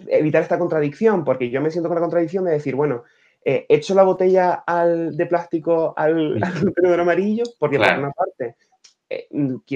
evitar esta contradicción? Porque yo me siento con la contradicción de decir, bueno, eh, echo la botella al, de plástico al, al amarillo, porque claro. por una parte eh,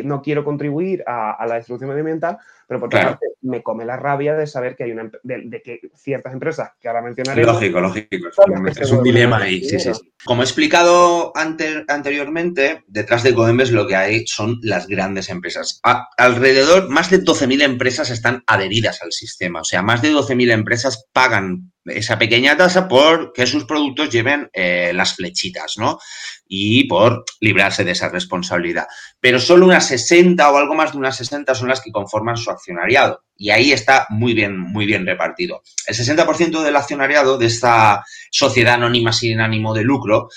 no quiero contribuir a, a, la destrucción medioambiental, pero por otra claro. parte me come la rabia de saber que hay una de, de que ciertas empresas que ahora mencionaré. Lógico, lógico. Es, es un dilema ahí. Sí, sí, sí. Como he explicado ante, anteriormente, detrás de Coembes lo que hay son las grandes empresas. A, alrededor, más de 12.000 empresas están adheridas al sistema. O sea, más de 12.000 empresas pagan esa pequeña tasa por que sus productos lleven eh, las flechitas, ¿no? Y por librarse de esa responsabilidad. Pero solo unas 60 o algo más de unas 60 son las que conforman su accionariado. Y ahí está muy bien, muy bien repartido. El 60% del accionariado de esta sociedad anónima sin ánimo de lucro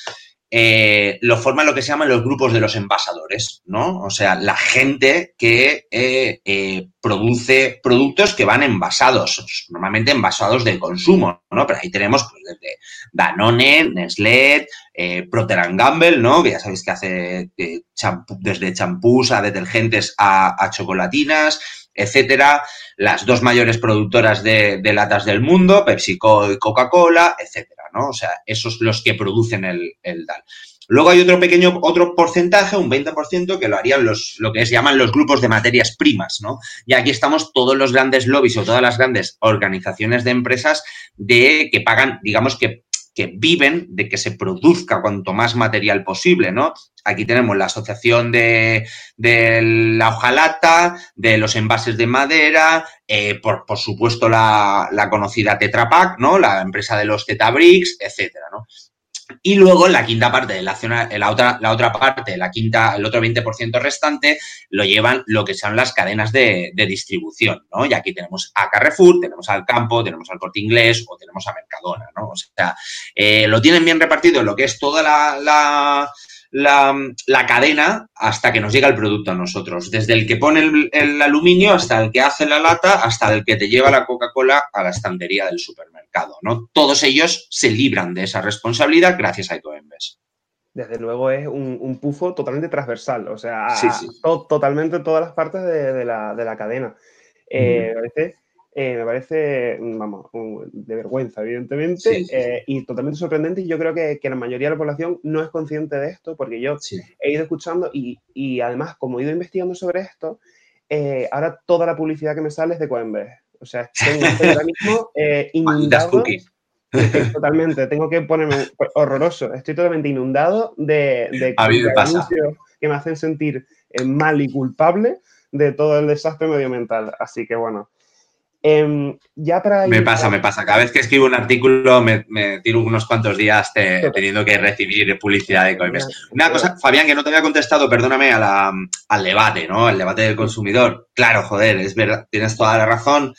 eh, lo forman lo que se llaman los grupos de los envasadores, ¿no? O sea, la gente que eh, eh, produce productos que van envasados, normalmente envasados de consumo, ¿no? Pero ahí tenemos pues, desde Danone, Nestlé, Procter Gamble, ¿no? Que ya sabéis que hace desde champús a detergentes a chocolatinas, etcétera. Las dos mayores productoras de, latas del mundo, PepsiCo y Coca-Cola, etcétera. ¿no? O sea, esos los que producen el, el DAL. Luego hay otro pequeño, otro porcentaje, un 20%, que lo harían los, lo que se llaman los grupos de materias primas, ¿no? Y aquí estamos todos los grandes lobbies o todas las grandes organizaciones de empresas de que pagan, digamos que que viven de que se produzca cuanto más material posible, ¿no? Aquí tenemos la asociación de, la hojalata, de los envases de madera, eh, por, por, supuesto la, conocida Tetra Pak, ¿no? La empresa de los Tetabricks, etcétera, ¿no? Y luego la quinta parte de la otra, la otra parte, la quinta, el otro 20% restante, lo llevan lo que son las cadenas de, distribución, ¿no? Y aquí tenemos a Carrefour, tenemos al Campo, tenemos al Corte Inglés o tenemos a Mercadona, ¿no? O sea, eh, lo tienen bien repartido en lo que es toda la, cadena hasta que nos llega el producto a nosotros. Desde el que pone el, aluminio hasta el que hace la lata, hasta el que te lleva la Coca-Cola a la estantería del supermercado. ¿no? Todos ellos se libran de esa responsabilidad gracias a Ecoembes. Desde luego es un, pufo totalmente transversal, o sea, totalmente todas las partes de, la, cadena. Eh, eh, me parece, vamos, de vergüenza, evidentemente, eh, y totalmente sorprendente. Y yo creo que, la mayoría de la población no es consciente de esto, porque yo he ido escuchando y, además, como he ido investigando sobre esto, eh, ahora toda la publicidad que me sale es de Coinbase. O sea, tengo ahora mismo inundado. totalmente, tengo que ponerme horroroso. Estoy totalmente inundado de, de, que me hacen sentir mal y culpable de todo el desastre medioambiental. Así que bueno, Em, ya para me pasa, me pasa. Cada vez que escribo un artículo me, tiro unos cuantos días teniendo que recibir publicidad de Coinbase. Una cosa, Fabián, que no te había contestado, perdóname, al debate, ¿no? Al debate del consumidor. Claro, joder, es verdad, tienes toda la razón.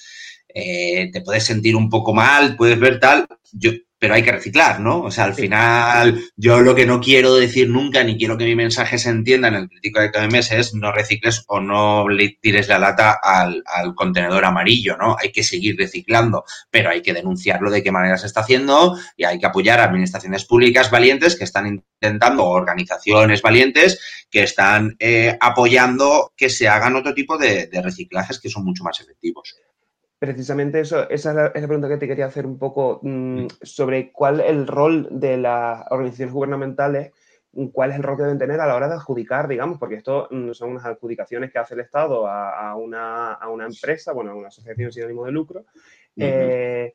Eh, te puedes sentir un poco mal, puedes ver tal. Yo, pero hay que reciclar, ¿no? O sea, al final, yo lo que no quiero decir nunca, ni quiero que mi mensaje se entienda en el crítico de KMS es no recicles o no le tires la lata al, contenedor amarillo, ¿no? Hay que seguir reciclando, pero hay que denunciarlo de qué manera se está haciendo y hay que apoyar a administraciones públicas valientes que están intentando, organizaciones valientes que están eh, apoyando que se hagan otro tipo de reciclajes que son mucho más efectivos. Precisamente eso, esa es la, pregunta que te quería hacer un poco mm, sobre cuál es el rol de las organizaciones gubernamentales, mm, cuál es el rol que deben tener a la hora de adjudicar, digamos, porque esto mm, son unas adjudicaciones que hace el Estado a, una, empresa, bueno, a una asociación sin ánimo de lucro, eh,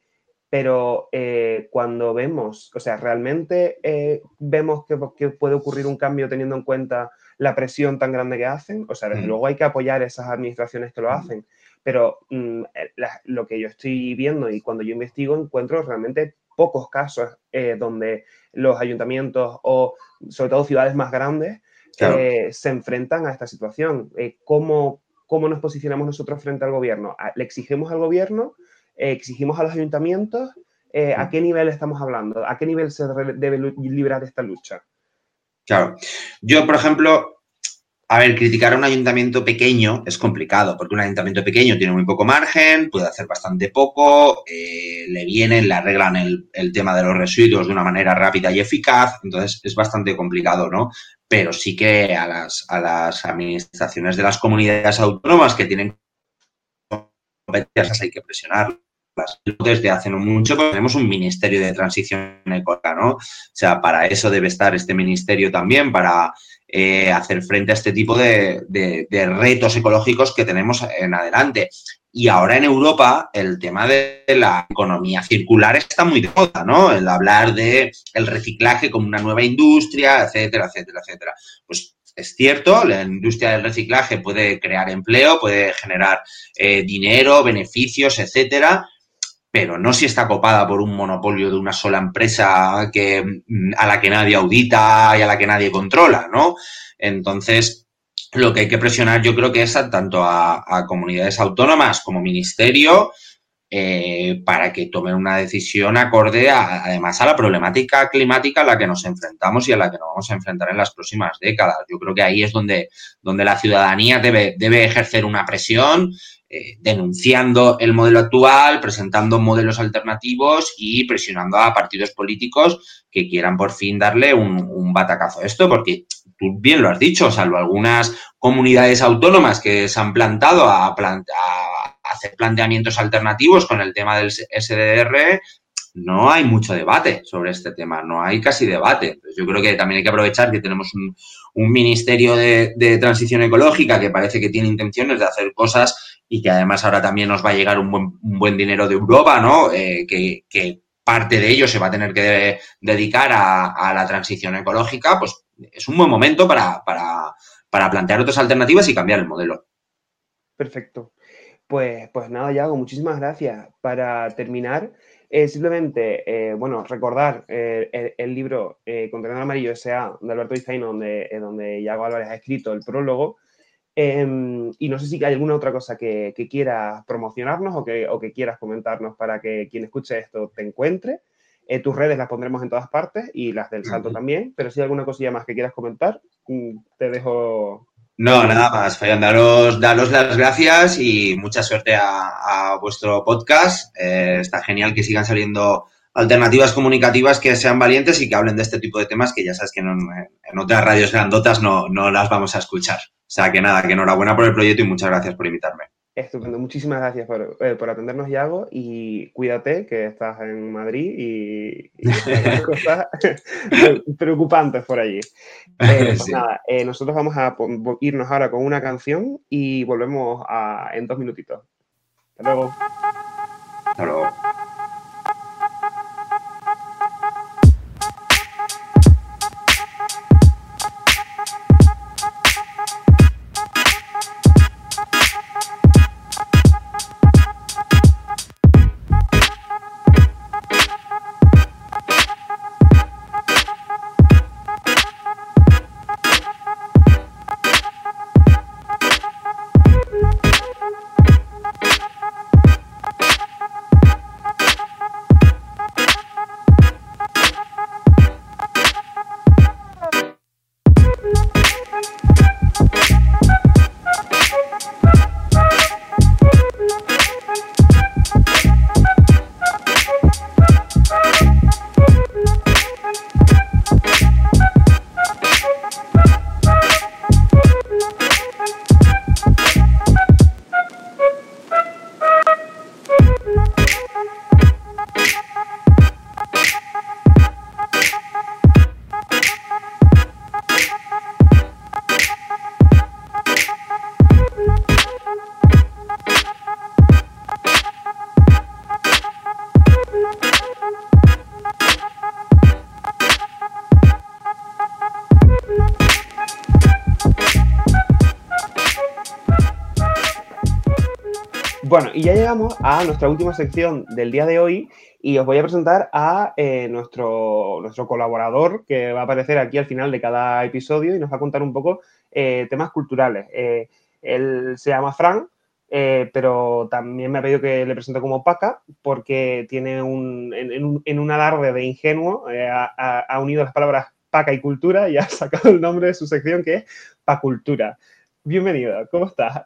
pero eh, cuando vemos, o sea, realmente eh, vemos que, que, puede ocurrir un cambio teniendo en cuenta la presión tan grande que hacen, o sea, desde luego hay que apoyar esas administraciones que lo hacen, pero mm, eh, lo que yo estoy viendo y cuando yo investigo encuentro realmente pocos casos eh, donde los ayuntamientos o sobre todo ciudades más grandes eh, se enfrentan a esta situación. ¿cómo, ¿Cómo nos posicionamos nosotros frente al gobierno? ¿Le exigimos al gobierno? ¿Exigimos a los ayuntamientos? ¿A qué nivel estamos hablando? ¿A qué nivel se debe librar esta lucha? Claro. Yo, por ejemplo, a ver, criticar a un ayuntamiento pequeño es complicado, porque un ayuntamiento pequeño tiene muy poco margen, puede hacer bastante poco, eh, le vienen, le arreglan el, tema de los residuos de una manera rápida y eficaz, entonces es bastante complicado, ¿no? Pero sí que a las, a las administraciones de las comunidades autónomas que tienen competencias hay que presionarlas desde hace no mucho pues tenemos un ministerio de transición ecológica, ¿no? O sea, para eso debe estar este ministerio también, para eh, hacer frente a este tipo de, retos ecológicos que tenemos en adelante. Y ahora en Europa el tema de la economía circular está muy de moda, ¿no? El hablar de el reciclaje como una nueva industria, etcétera, etcétera, etcétera. Pues es cierto, la industria del reciclaje puede crear empleo, puede generar eh, dinero, beneficios, etcétera, pero no si está copada por un monopolio de una sola empresa que, mm, a la que nadie audita y a la que nadie controla, ¿no? Entonces, lo que hay que presionar yo creo que es tanto a, comunidades autónomas como ministerio eh, para que tomen una decisión acorde además a la problemática climática a la que nos enfrentamos y a la que nos vamos a enfrentar en las próximas décadas. Yo creo que ahí es donde, donde la ciudadanía debe, debe ejercer una presión eh, denunciando el modelo actual, presentando modelos alternativos y presionando a partidos políticos que quieran por fin darle un, batacazo a esto, porque tú bien lo has dicho, salvo algunas comunidades autónomas que se han plantado a, hacer planteamientos alternativos con el tema del SDR, no hay mucho debate sobre este tema, no hay casi debate. Yo creo que también hay que aprovechar que tenemos un, ministerio de, transición ecológica que parece que tiene intenciones de hacer cosas y que además ahora también nos va a llegar un buen, dinero de Europa, ¿no? Eh, que, parte de ello se va a tener que de, dedicar a, la transición ecológica, pues es un buen momento para plantear otras alternativas y cambiar el modelo. Perfecto. Pues, pues nada, Yago, muchísimas gracias. Para terminar, eh, simplemente, eh, bueno, recordar eh, el, el, libro eh, Contenedor Amarillo S.A. de Alberto Vizcaíno, donde, donde Yago Álvarez ha escrito el prólogo. Em, y no sé si hay alguna otra cosa que, que quieras promocionarnos o que, o que, quieras comentarnos para que quien escuche esto te encuentre. tus redes las pondremos en todas partes y las del salto uh -huh. también, pero si hay alguna cosilla más que quieras comentar, mm, te dejo no, nada más, Fayón, daros, daros las gracias y mucha suerte a, a vuestro podcast. Eh, está genial que sigan saliendo alternativas comunicativas que sean valientes y que hablen de este tipo de temas que ya sabes que no, en otras radios grandotas no, no las vamos a escuchar. O sea que nada, que enhorabuena por el proyecto y muchas gracias por invitarme. Estupendo, muchísimas gracias por, eh, por, atendernos, Yago, y cuídate que estás en Madrid y, y hay cosas preocupantes por allí. Eh, pues sí. nada, eh, nosotros vamos a irnos ahora con una canción y volvemos a, en dos minutitos. Hasta luego. Hasta luego. Nuestra última sección del día de hoy y os voy a presentar a eh, nuestro, nuestro colaborador que va a aparecer aquí al final de cada episodio y nos va a contar un poco eh, temas culturales. Eh, él se llama Fran, pero también me ha pedido que le presente como Paca porque tiene un, en, un, alarde de ingenuo, ha, ha, unido las palabras Paca y cultura y ha sacado el nombre de su sección que es Pacultura. Bienvenido, ¿cómo estás?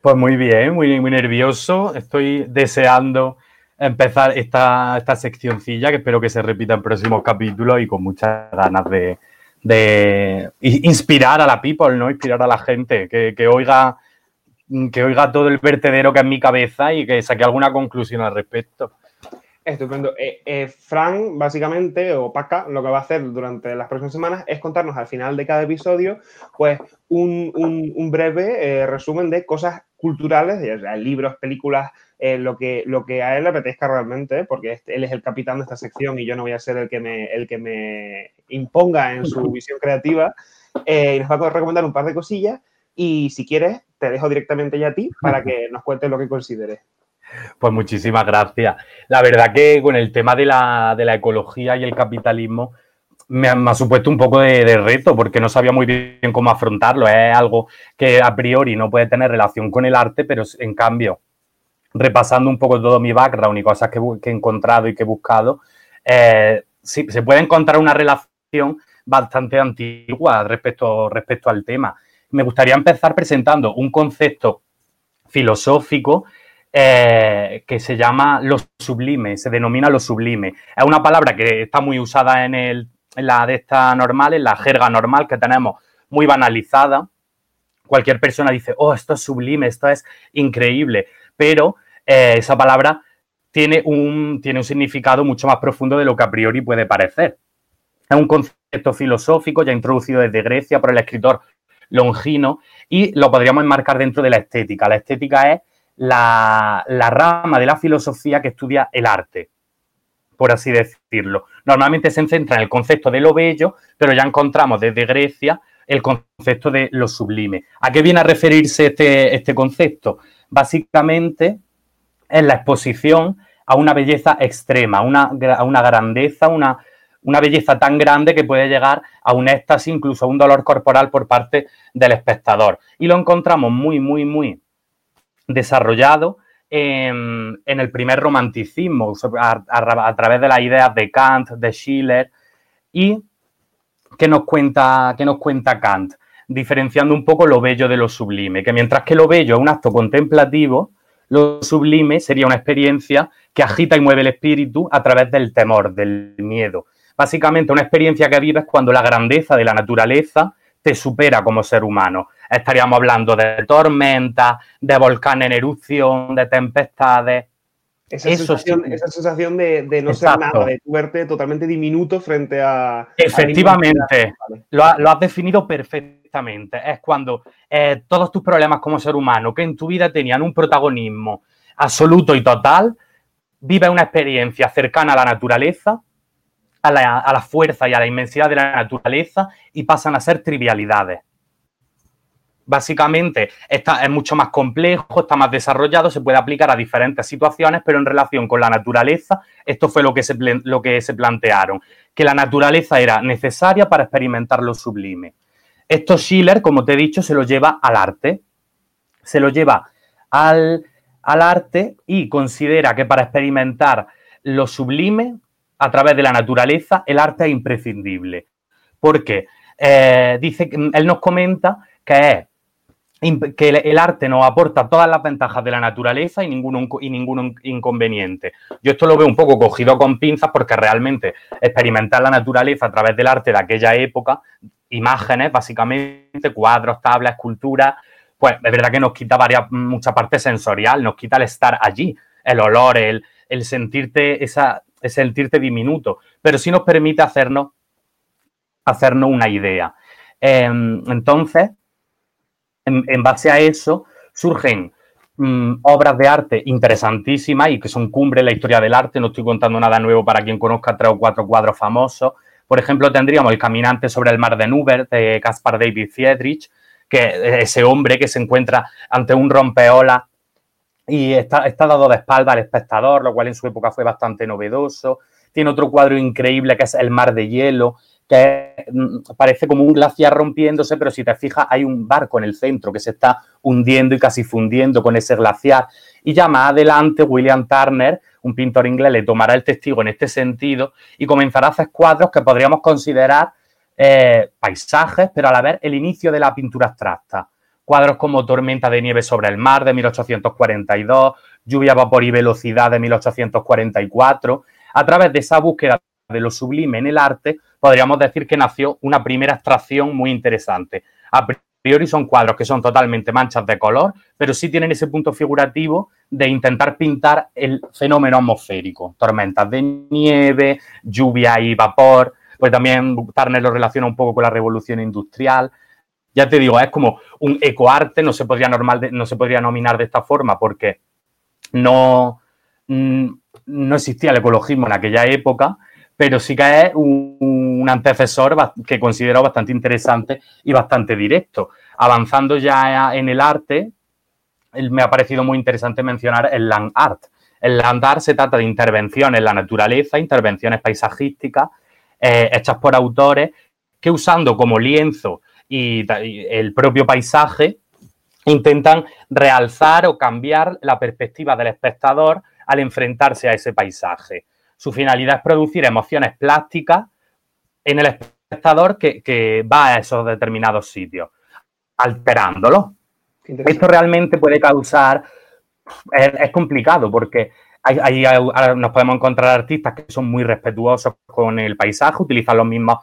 Pues muy bien, muy, muy nervioso. Estoy deseando empezar esta, esta seccioncilla que espero que se repita en próximos capítulos y con muchas ganas de, de inspirar a la people, ¿no? Inspirar a la gente, que, que, oiga, que oiga todo el vertedero que es mi cabeza y que saque alguna conclusión al respecto. Estupendo. Eh, eh, Fran, básicamente, o Paca, lo que va a hacer durante las próximas semanas es contarnos al final de cada episodio, pues, un, un, un breve eh, resumen de cosas culturales, libros, películas, lo, que, lo que a él le apetezca realmente, porque él es el capitán de esta sección y yo no voy a ser el que me, el que me imponga en su visión creativa. Y nos va a recomendar un par de cosillas y si quieres, te dejo directamente ya a ti para que nos cuentes lo que consideres. Pues muchísimas gracias. La verdad que con el tema de la, de la ecología y el capitalismo me ha, supuesto un poco de, de, reto porque no sabía muy bien cómo afrontarlo. Es algo que a priori no puede tener relación con el arte, pero en cambio, repasando un poco todo mi background y cosas que, que he encontrado y que he buscado, eh, sí, se puede encontrar una relación bastante antigua respecto, respecto al tema. Me gustaría empezar presentando un concepto filosófico eh, que se llama lo sublime, se denomina lo sublime. Es una palabra que está muy usada en, el, la de esta normal, en la jerga normal que tenemos muy banalizada. Cualquier persona dice, oh, esto es sublime, esto es increíble, pero eh, esa palabra tiene un, tiene un significado mucho más profundo de lo que a priori puede parecer. Es un concepto filosófico ya introducido desde Grecia por el escritor Longino y lo podríamos enmarcar dentro de la estética. La estética es la, rama de la filosofía que estudia el arte, por así decirlo. Normalmente se centra en el concepto de lo bello, pero ya encontramos desde Grecia el concepto de lo sublime. ¿A qué viene a referirse este, este concepto? Básicamente es la exposición a una belleza extrema, una, a una grandeza, una, una belleza tan grande que puede llegar a un éxtasis, incluso a un dolor corporal por parte del espectador. Y lo encontramos muy, muy, muy desarrollado en, el primer romanticismo, a, a, través de las ideas de Kant, de Schiller. ¿Y qué nos cuenta, qué nos cuenta Kant? Diferenciando un poco lo bello de lo sublime, que mientras que lo bello es un acto contemplativo, lo sublime sería una experiencia que agita y mueve el espíritu a través del temor, del miedo. Básicamente, una experiencia que vives cuando la grandeza de la naturaleza te supera como ser humano. Estaríamos hablando de tormentas, de volcanes en erupción, de tempestades. Esa sensación, sí. esa sensación de, de no Exacto. ser nada, de verte totalmente diminuto frente a. Efectivamente, a lo, ha, lo, has definido perfectamente. Es cuando eh, todos tus problemas como ser humano, que en tu vida tenían un protagonismo absoluto y total, vive una experiencia cercana a la naturaleza, a la, a la fuerza y a la inmensidad de la naturaleza y pasan a ser trivialidades básicamente está, es mucho más complejo, está más desarrollado, se puede aplicar a diferentes situaciones, pero en relación con la naturaleza, esto fue lo que se, lo que se plantearon, que la naturaleza era necesaria para experimentar lo sublime. Esto Schiller, como te he dicho, se lo lleva al arte, se lo lleva al, al arte y considera que para experimentar lo sublime a través de la naturaleza, el arte es imprescindible. Porque eh, dice, él nos comenta que es que el arte nos aporta todas las ventajas de la naturaleza y ningún, y ningún inconveniente. Yo esto lo veo un poco cogido con pinzas porque realmente experimentar la naturaleza a través del arte de aquella época, imágenes, básicamente, cuadros, tablas, esculturas, pues es verdad que nos quita varias, mucha parte sensorial, nos quita el estar allí, el olor, el, el sentirte, esa, el sentirte diminuto, pero sí nos permite hacernos, hacernos una idea. Eh, entonces, en, base a eso surgen mmm, obras de arte interesantísimas y que son cumbre en la historia del arte. No estoy contando nada nuevo para quien conozca tres o cuatro cuadros famosos. Por ejemplo, tendríamos El caminante sobre el mar de Nubert de Caspar David Friedrich, que es ese hombre que se encuentra ante un rompeola y está, está dado de espalda al espectador, lo cual en su época fue bastante novedoso. Tiene otro cuadro increíble que es El mar de hielo, que mm, parece como un glaciar rompiéndose, pero si te fijas hay un barco en el centro que se está hundiendo y casi fundiendo con ese glaciar. Y ya más adelante William Turner, un pintor inglés, le tomará el testigo en este sentido y comenzará a hacer cuadros que podríamos considerar eh, paisajes, pero a la vez el inicio de la pintura abstracta. Cuadros como Tormenta de nieve sobre el mar de 1842, Lluvia, vapor y velocidad de 1844. A través de esa búsqueda de lo sublime en el arte, podríamos decir que nació una primera abstracción muy interesante. A priori son cuadros que son totalmente manchas de color, pero sí tienen ese punto figurativo de intentar pintar el fenómeno atmosférico, tormentas de nieve, lluvia y vapor, pues también Turner lo relaciona un poco con la revolución industrial. Ya te digo, es como un ecoarte, no se podría, normal de, no se podría nominar de esta forma porque no, mm, no existía el ecologismo en aquella época, pero sí que es un, un, antecesor que considero bastante interesante y bastante directo. Avanzando ya en el arte, me ha parecido muy interesante mencionar el land art. El land art se trata de intervenciones en la naturaleza, intervenciones paisajísticas, eh, hechas por autores que usando como lienzo y, y el propio paisaje, intentan realzar o cambiar la perspectiva del espectador al enfrentarse a ese paisaje. Su finalidad es producir emociones plásticas en el espectador que, que va a esos determinados sitios, alterándolo. Esto realmente puede causar, es, es complicado porque hay, hay, nos podemos encontrar artistas que son muy respetuosos con el paisaje, utilizan los mismos,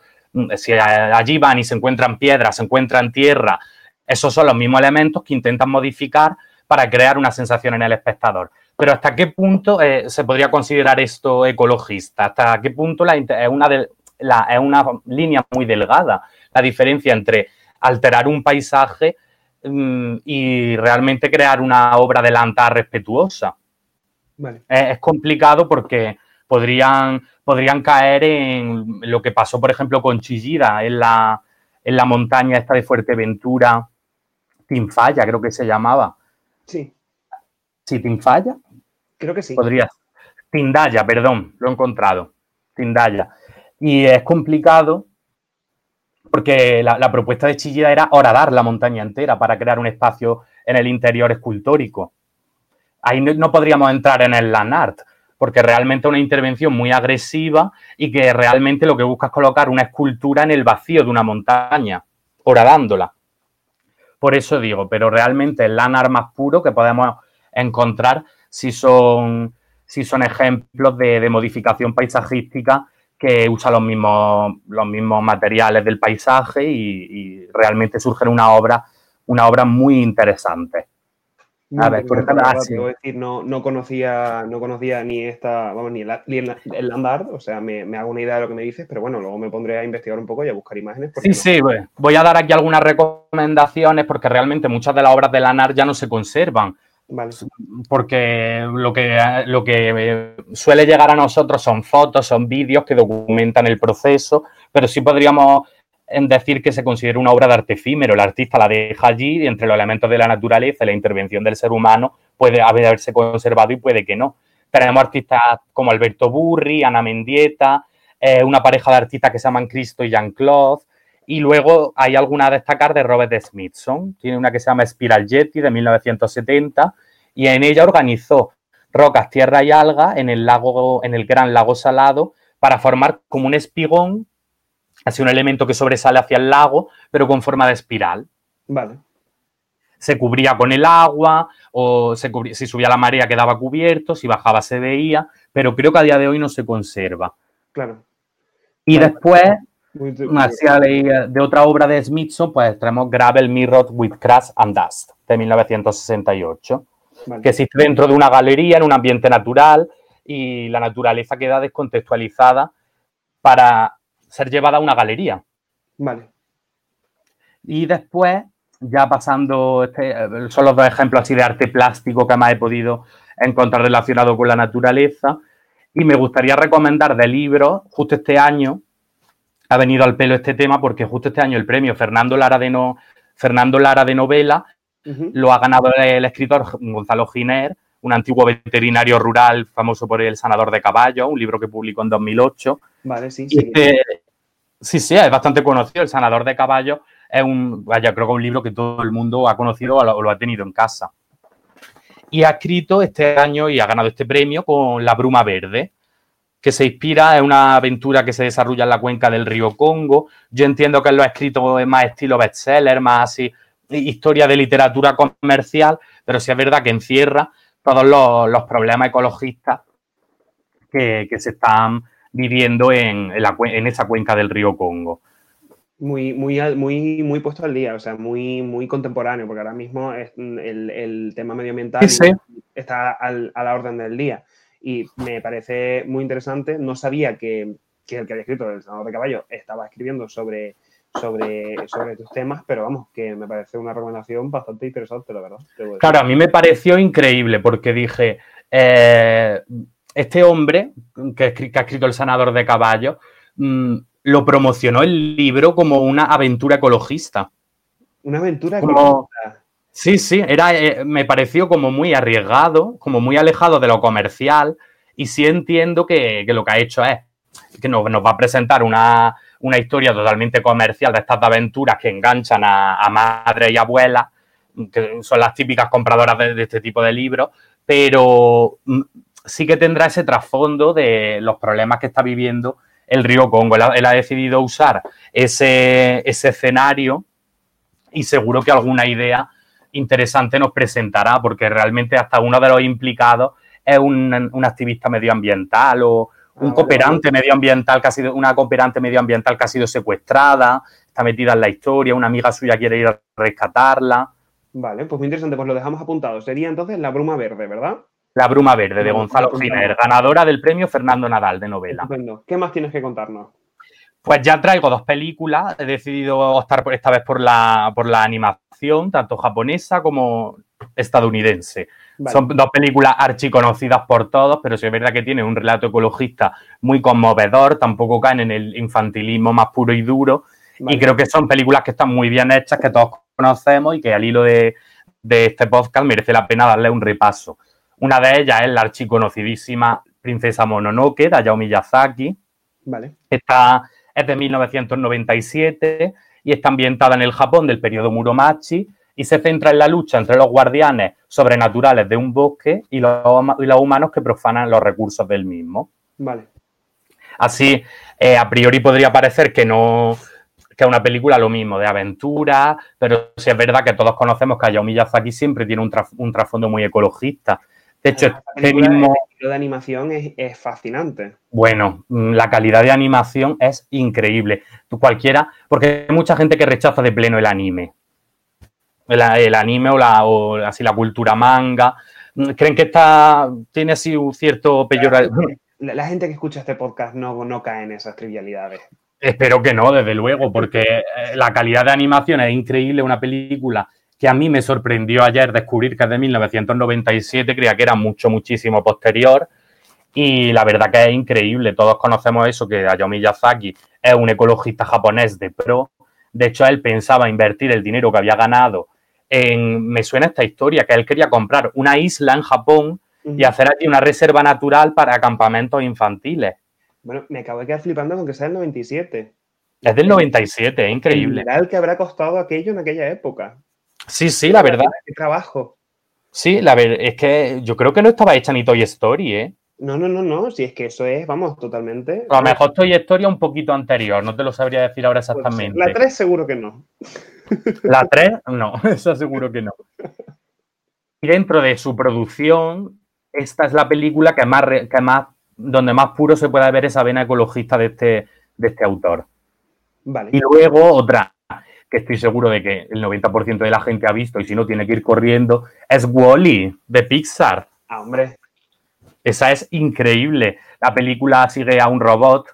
si allí van y se encuentran piedras, se encuentran tierra, esos son los mismos elementos que intentan modificar para crear una sensación en el espectador. Pero ¿hasta qué punto eh, se podría considerar esto ecologista? ¿Hasta qué punto la, es, una de, la, es una línea muy delgada la diferencia entre alterar un paisaje mm, y realmente crear una obra de lanta respetuosa? Es, complicado porque podrían, podrían caer en lo que pasó, por ejemplo, con Chillida en la, en la montaña esta de Fuerteventura, Tinfalla, creo que se llamaba. Sí. ¿Sí, Tinfalla? Creo que sí. Podría. Tindaya, perdón, lo he encontrado. Tindaya. Y es complicado porque la, propuesta de Chillida era horadar la montaña entera para crear un espacio en el interior escultórico ahí no, podríamos entrar en el land art, porque realmente es una intervención muy agresiva y que realmente lo que busca es colocar una escultura en el vacío de una montaña, horadándola. Por eso digo, pero realmente el land art más puro que podemos encontrar si son, son ejemplos de, modificación paisajística que usa los mismos, los mismos materiales del paisaje y, y realmente surge una obra, una obra muy interesante. A ver, por ejemplo, decir, no, no, conocía, no conocía ni esta, vamos, ni el, el Landard, o sea, me, hago una idea de lo que me dices, pero bueno, luego me pondré a investigar un poco y a buscar imágenes. Sí, sí, voy a dar aquí algunas recomendaciones porque realmente muchas de las obras de Landard ya no se conservan. Vale. Porque lo que, lo que suele llegar a nosotros son fotos, son vídeos que documentan el proceso, pero sí podríamos en decir que se considera una obra de arte efímero. El artista la deja allí y entre los elementos de la naturaleza y la intervención del ser humano puede haberse conservado y puede que no. Tenemos artistas como Alberto Burri, Ana Mendieta, eh, una pareja de artistas que se llaman Cristo y Jean-Claude. Y luego hay alguna a destacar de Robert Smithson. Tiene una que se llama Spiral Jetty de 1970 y en ella organizó rocas, tierra y alga en el lago, en el gran lago salado para formar como un espigón Así un elemento que sobresale hacia el lago, pero con forma de espiral. Vale. Se cubría con el agua, o se si subía la marea quedaba cubierto, si bajaba se veía, pero creo que a día de hoy no se conserva. Claro. Y después, de otra obra de Smithson, pues tenemos Gravel Mirror with Crash and Dust, de 1968, que existe dentro de una galería en un ambiente natural y la naturaleza queda descontextualizada para ser llevada a una galería. Vale. Y después, ya pasando, este, son los dos ejemplos así de arte plástico que más he podido encontrar relacionado con la naturaleza. Y me gustaría recomendar de libros, justo este año, ha venido al pelo este tema porque justo este año el premio Fernando Lara de, no, Fernando Lara de novela lo ha ganado el escritor Gonzalo Giner, un antiguo veterinario rural famoso por El sanador de caballos, un libro que publicó en 2008. Vale, sí, sí. Este, sí, sí, es bastante conocido. El sanador de caballos es un, vaya, creo que un libro que todo el mundo ha conocido o lo, ha tenido en casa. Y ha escrito este año y ha ganado este premio con La Bruma Verde, que se inspira en una aventura que se desarrolla en la cuenca del río Congo. Yo entiendo que lo ha escrito más estilo bestseller, más así, historia de literatura comercial, pero sí es verdad que encierra todos los, problemas ecologistas que, se están viviendo en, en, esa cuenca del río Congo. Muy, muy, muy, muy puesto al día, o sea, muy, muy contemporáneo, porque ahora mismo es el, tema medioambiental está a la orden del día. Y me parece muy interesante. No sabía que, que el que había escrito El Senador de Caballo estaba escribiendo sobre sobre, sobre tus temas, pero vamos, que me parece una recomendación bastante interesante, la verdad. Claro, a mí me pareció increíble porque dije, eh, este hombre que, ha escrito El sanador de caballos, mm, lo promocionó el libro como una aventura ecologista. Una aventura ecologista. Sí, sí, era, eh, me pareció como muy arriesgado, como muy alejado de lo comercial y sí entiendo que, lo que ha hecho es que nos va a presentar una, historia totalmente comercial de estas aventuras que enganchan a, madres y abuelas, que son las típicas compradoras de, este tipo de libros, pero mm, sí que tendrá ese trasfondo de los problemas que está viviendo el río Congo. Él ha, decidido usar ese, escenario y seguro que alguna idea interesante nos presentará, porque realmente hasta uno de los implicados es un, un activista medioambiental o, un cooperante medioambiental que ha sido, una cooperante medioambiental que ha sido secuestrada, está metida en la historia, una amiga suya quiere ir a rescatarla. Vale, pues muy interesante, pues lo dejamos apuntado. Sería entonces la bruma verde, ¿verdad? La Bruma Verde, de Gonzalo Giner, ganadora del premio Fernando Nadal de novela. Estupendo. ¿Qué más tienes que contarnos? Pues ya traigo dos películas. He decidido optar por esta vez por la, por la animación, tanto japonesa como estadounidense. Vale. Son dos películas archiconocidas por todos, pero sí es verdad que tienen un relato ecologista muy conmovedor, tampoco caen en el infantilismo más puro y duro. Vale. Y creo que son películas que están muy bien hechas, que todos conocemos y que al hilo de, de este podcast merece la pena darle un repaso. Una de ellas es la archiconocidísima Princesa Mononoke de Hayao Miyazaki. Vale. Esta es de 1997 y está ambientada en el Japón del periodo Muromachi y se centra en la lucha entre los guardianes sobrenaturales de un bosque y los, y los humanos que profanan los recursos del mismo. Vale. Así, eh, a priori podría parecer que no que es una película lo mismo, de aventura, pero sí es verdad que todos conocemos que Hayao Miyazaki siempre tiene un, traf- un trasfondo muy ecologista. De hecho, este mismo... el estilo de animación es, es fascinante. Bueno, mm, la calidad de animación es increíble. Tú cualquiera, porque hay mucha gente que rechaza de pleno el anime. El, el anime o, la, o así la cultura manga. Mm, Creen que está, tiene así un cierto peyorativo. La, la gente que escucha este podcast no, no cae en esas trivialidades. Espero que no, desde luego, porque eh, la calidad de animación es increíble. Una película que a mí me sorprendió ayer descubrir que es de 1997, creía que era mucho, muchísimo posterior. Y la verdad que es increíble. Todos conocemos eso, que Hayao Miyazaki es un ecologista japonés de pro. De hecho, él pensaba invertir el dinero que había ganado en... Me suena esta historia, que él quería comprar una isla en Japón y hacer allí una reserva natural para campamentos infantiles. Bueno, me acabo de quedar flipando con que sea el 97. Es del 97, es increíble. El que habrá costado aquello en aquella época. Sí, sí, la verdad. Qué trabajo. Sí, la verdad es que yo creo que no estaba hecha ni Toy Story, ¿eh? No, no, no, no. Si es que eso es, vamos, totalmente. A lo mejor Toy Story un poquito anterior, no te lo sabría decir ahora exactamente. La 3 seguro que no. La 3, no, eso seguro que no. Y dentro de su producción, esta es la película que más, que más donde más puro se puede ver esa vena ecologista de este, de este autor. Vale. Y luego otra, que estoy seguro de que el 90% de la gente ha visto y si no tiene que ir corriendo, es Wally de Pixar. Ah, hombre. Esa es increíble. La película sigue a un robot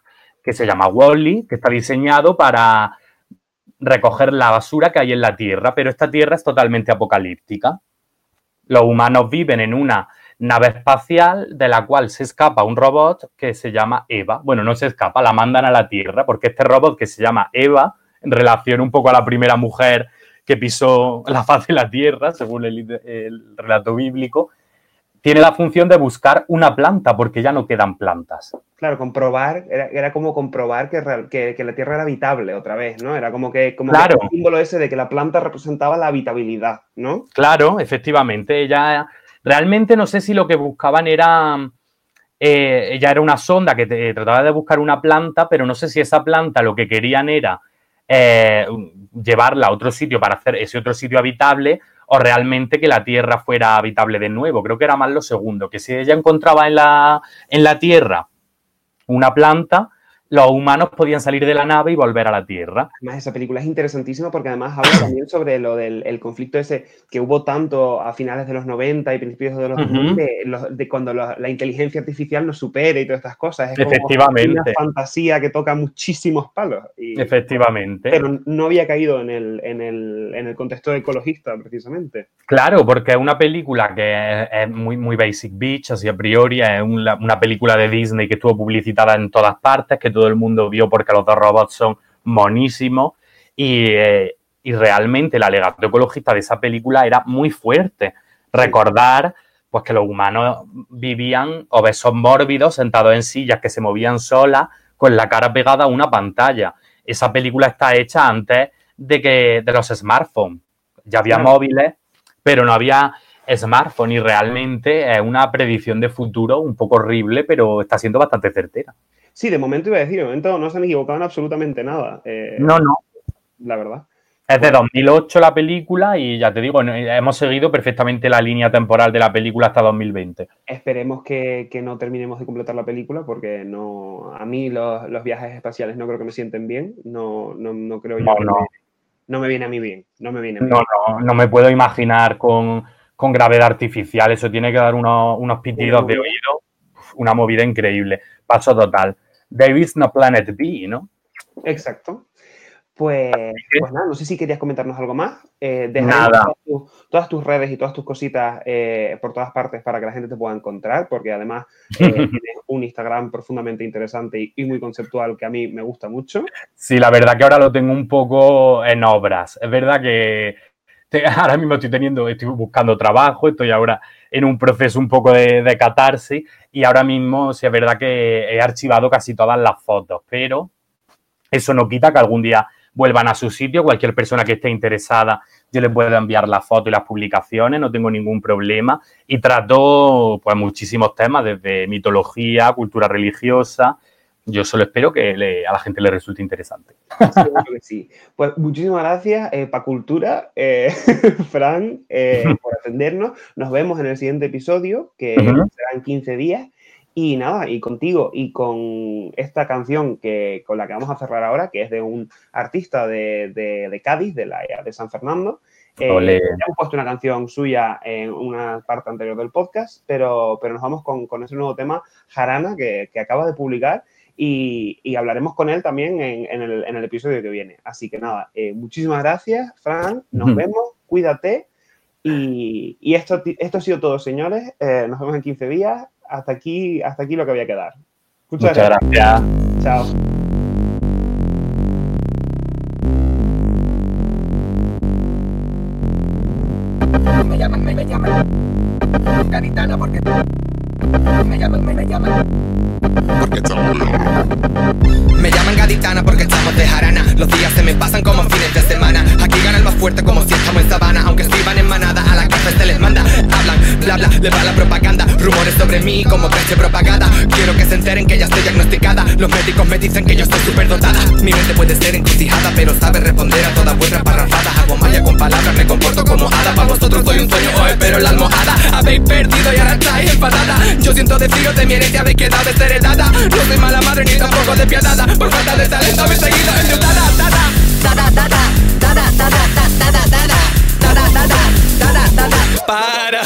que se llama Wally, que está diseñado para recoger la basura que hay en la Tierra, pero esta Tierra es totalmente apocalíptica. Los humanos viven en una nave espacial de la cual se escapa un robot que se llama Eva. Bueno, no se escapa, la mandan a la Tierra, porque este robot que se llama Eva, en relación un poco a la primera mujer que pisó la faz de la Tierra, según el, el relato bíblico, tiene la función de buscar una planta, porque ya no quedan plantas. Claro, comprobar, era, era como comprobar que, que, que la Tierra era habitable otra vez, ¿no? Era como que, como Claro. que el símbolo ese de que la planta representaba la habitabilidad, ¿no? Claro, efectivamente. Ella realmente no sé si lo que buscaban era. eh, ella era una sonda que te- trataba de buscar una planta, pero no sé si esa planta lo que querían era eh, llevarla a otro sitio para hacer ese otro sitio habitable o realmente que la Tierra fuera habitable de nuevo. Creo que era más lo segundo, que si ella encontraba en la, en la Tierra una planta, los humanos podían salir de la nave y volver a la Tierra. Además, esa película es interesantísima porque además habla también sobre lo del el conflicto ese que hubo tanto a finales de los 90 y principios de los. 2000, de, los- de cuando la, la inteligencia artificial nos supere y todas estas cosas. Es como Efectivamente. una fantasía que toca muchísimos palos. Y- Efectivamente. pero no había caído en el, en, el, en el contexto ecologista, precisamente. Claro, porque es una película que es, es muy, muy basic bitch, así a priori, es una, una película de Disney que estuvo publicitada en todas partes, que todo el mundo vio porque los dos robots son monísimos y, eh, y realmente el alegato ecologista de esa película era muy fuerte. Recordar pues que los humanos vivían obesos mórbidos, sentados en sillas que se movían solas, con la cara pegada a una pantalla. Esa película está hecha antes de que de los smartphones. Ya había Claro. móviles, pero no había smartphone y realmente es una predicción de futuro un poco horrible, pero está siendo bastante certera. Sí, de momento iba a decir, de momento no se han equivocado en absolutamente nada. eh, No, no. La verdad. Es de 2008 la película y ya te digo, hemos seguido perfectamente la línea temporal de la película hasta 2020. Esperemos que, que no terminemos de completar la película porque no, a mí los, los viajes espaciales no creo que me sienten bien. No, no, no creo yo No, que no. Me, no me viene a mí bien. No me viene a mí No, bien. no, no me puedo imaginar con, con gravedad artificial. Eso tiene que dar unos, unos pitidos de oído. Una movida increíble. Paso total. There is no planet B, ¿no? Exacto. Pues, pues nada, no sé si querías comentarnos algo más. Eh, Nada. Todas, tus, todas tus redes y todas tus cositas eh, por todas partes para que la gente te pueda encontrar, porque además eh, tienes un Instagram profundamente interesante y, y muy conceptual que a mí me gusta mucho. Sí, la verdad que ahora lo tengo un poco en obras. Es verdad que te- ahora mismo estoy teniendo, estoy buscando trabajo, estoy ahora en un proceso un poco de, de y ahora mismo sí es verdad que he archivado casi todas las fotos, pero eso no quita que algún día vuelvan a su sitio. Cualquier persona que esté interesada, yo les puedo enviar las fotos y las publicaciones, no tengo ningún problema. Y trato pues muchísimos temas, desde mitología, cultura religiosa. Yo solo espero que le- a la gente le resulte interesante. Seguro que sí. Pues muchísimas gracias, eh, Pa Cultura, eh, Fran, eh, por atendernos. Nos vemos en el siguiente episodio, que Ujú. será en 15 días. Y nada, y contigo y con esta canción que, con la que vamos a cerrar ahora, que es de un artista de, de- de Cádiz, de la de San Fernando. Eh, hemos puesto una canción suya en una parte anterior del podcast, pero, pero nos vamos con, con ese nuevo tema, Jarana, que, que acaba de publicar y, y hablaremos con él también en, en el, en el episodio que viene. Así que nada, eh, muchísimas gracias, Fran, nos vemos, cuídate y, y esto, ti- esto ha sido todo, señores. Eh, nos vemos en 15 días. Hasta aquí, hasta aquí lo que había que dar. Muchas, Muchas gracias. Chao. Me llaman, me, me llaman. Gaditana porque. Me llaman, me, me llaman. Porque estamos Me llaman gaditana porque estamos de jarana. Los días se me pasan como fines de semana. Aquí gana el más fuerte como si estamos en sabana. Aunque escriban en manada, a la café se les manda. Hablan, bla bla, le va la propaganda. Rumores sobre mí como creche propagada. Quiero que se enteren que ya estoy diagnosticada. Los médicos me dicen que yo estoy súper dotada Mi mente puede ser encrucijada Pero sabe responder a todas vuestras parrafadas Hago malla con palabras, me comporto como hada. Para vosotros soy un sueño, hoy espero la almohada. Habéis perdido y ahora estáis enfadada yo siento de frío de mi herencia quedado desheredada No soy mala madre ni tampoco despiadada Por falta de talento me seguido endeudada Dada, dada, dada, para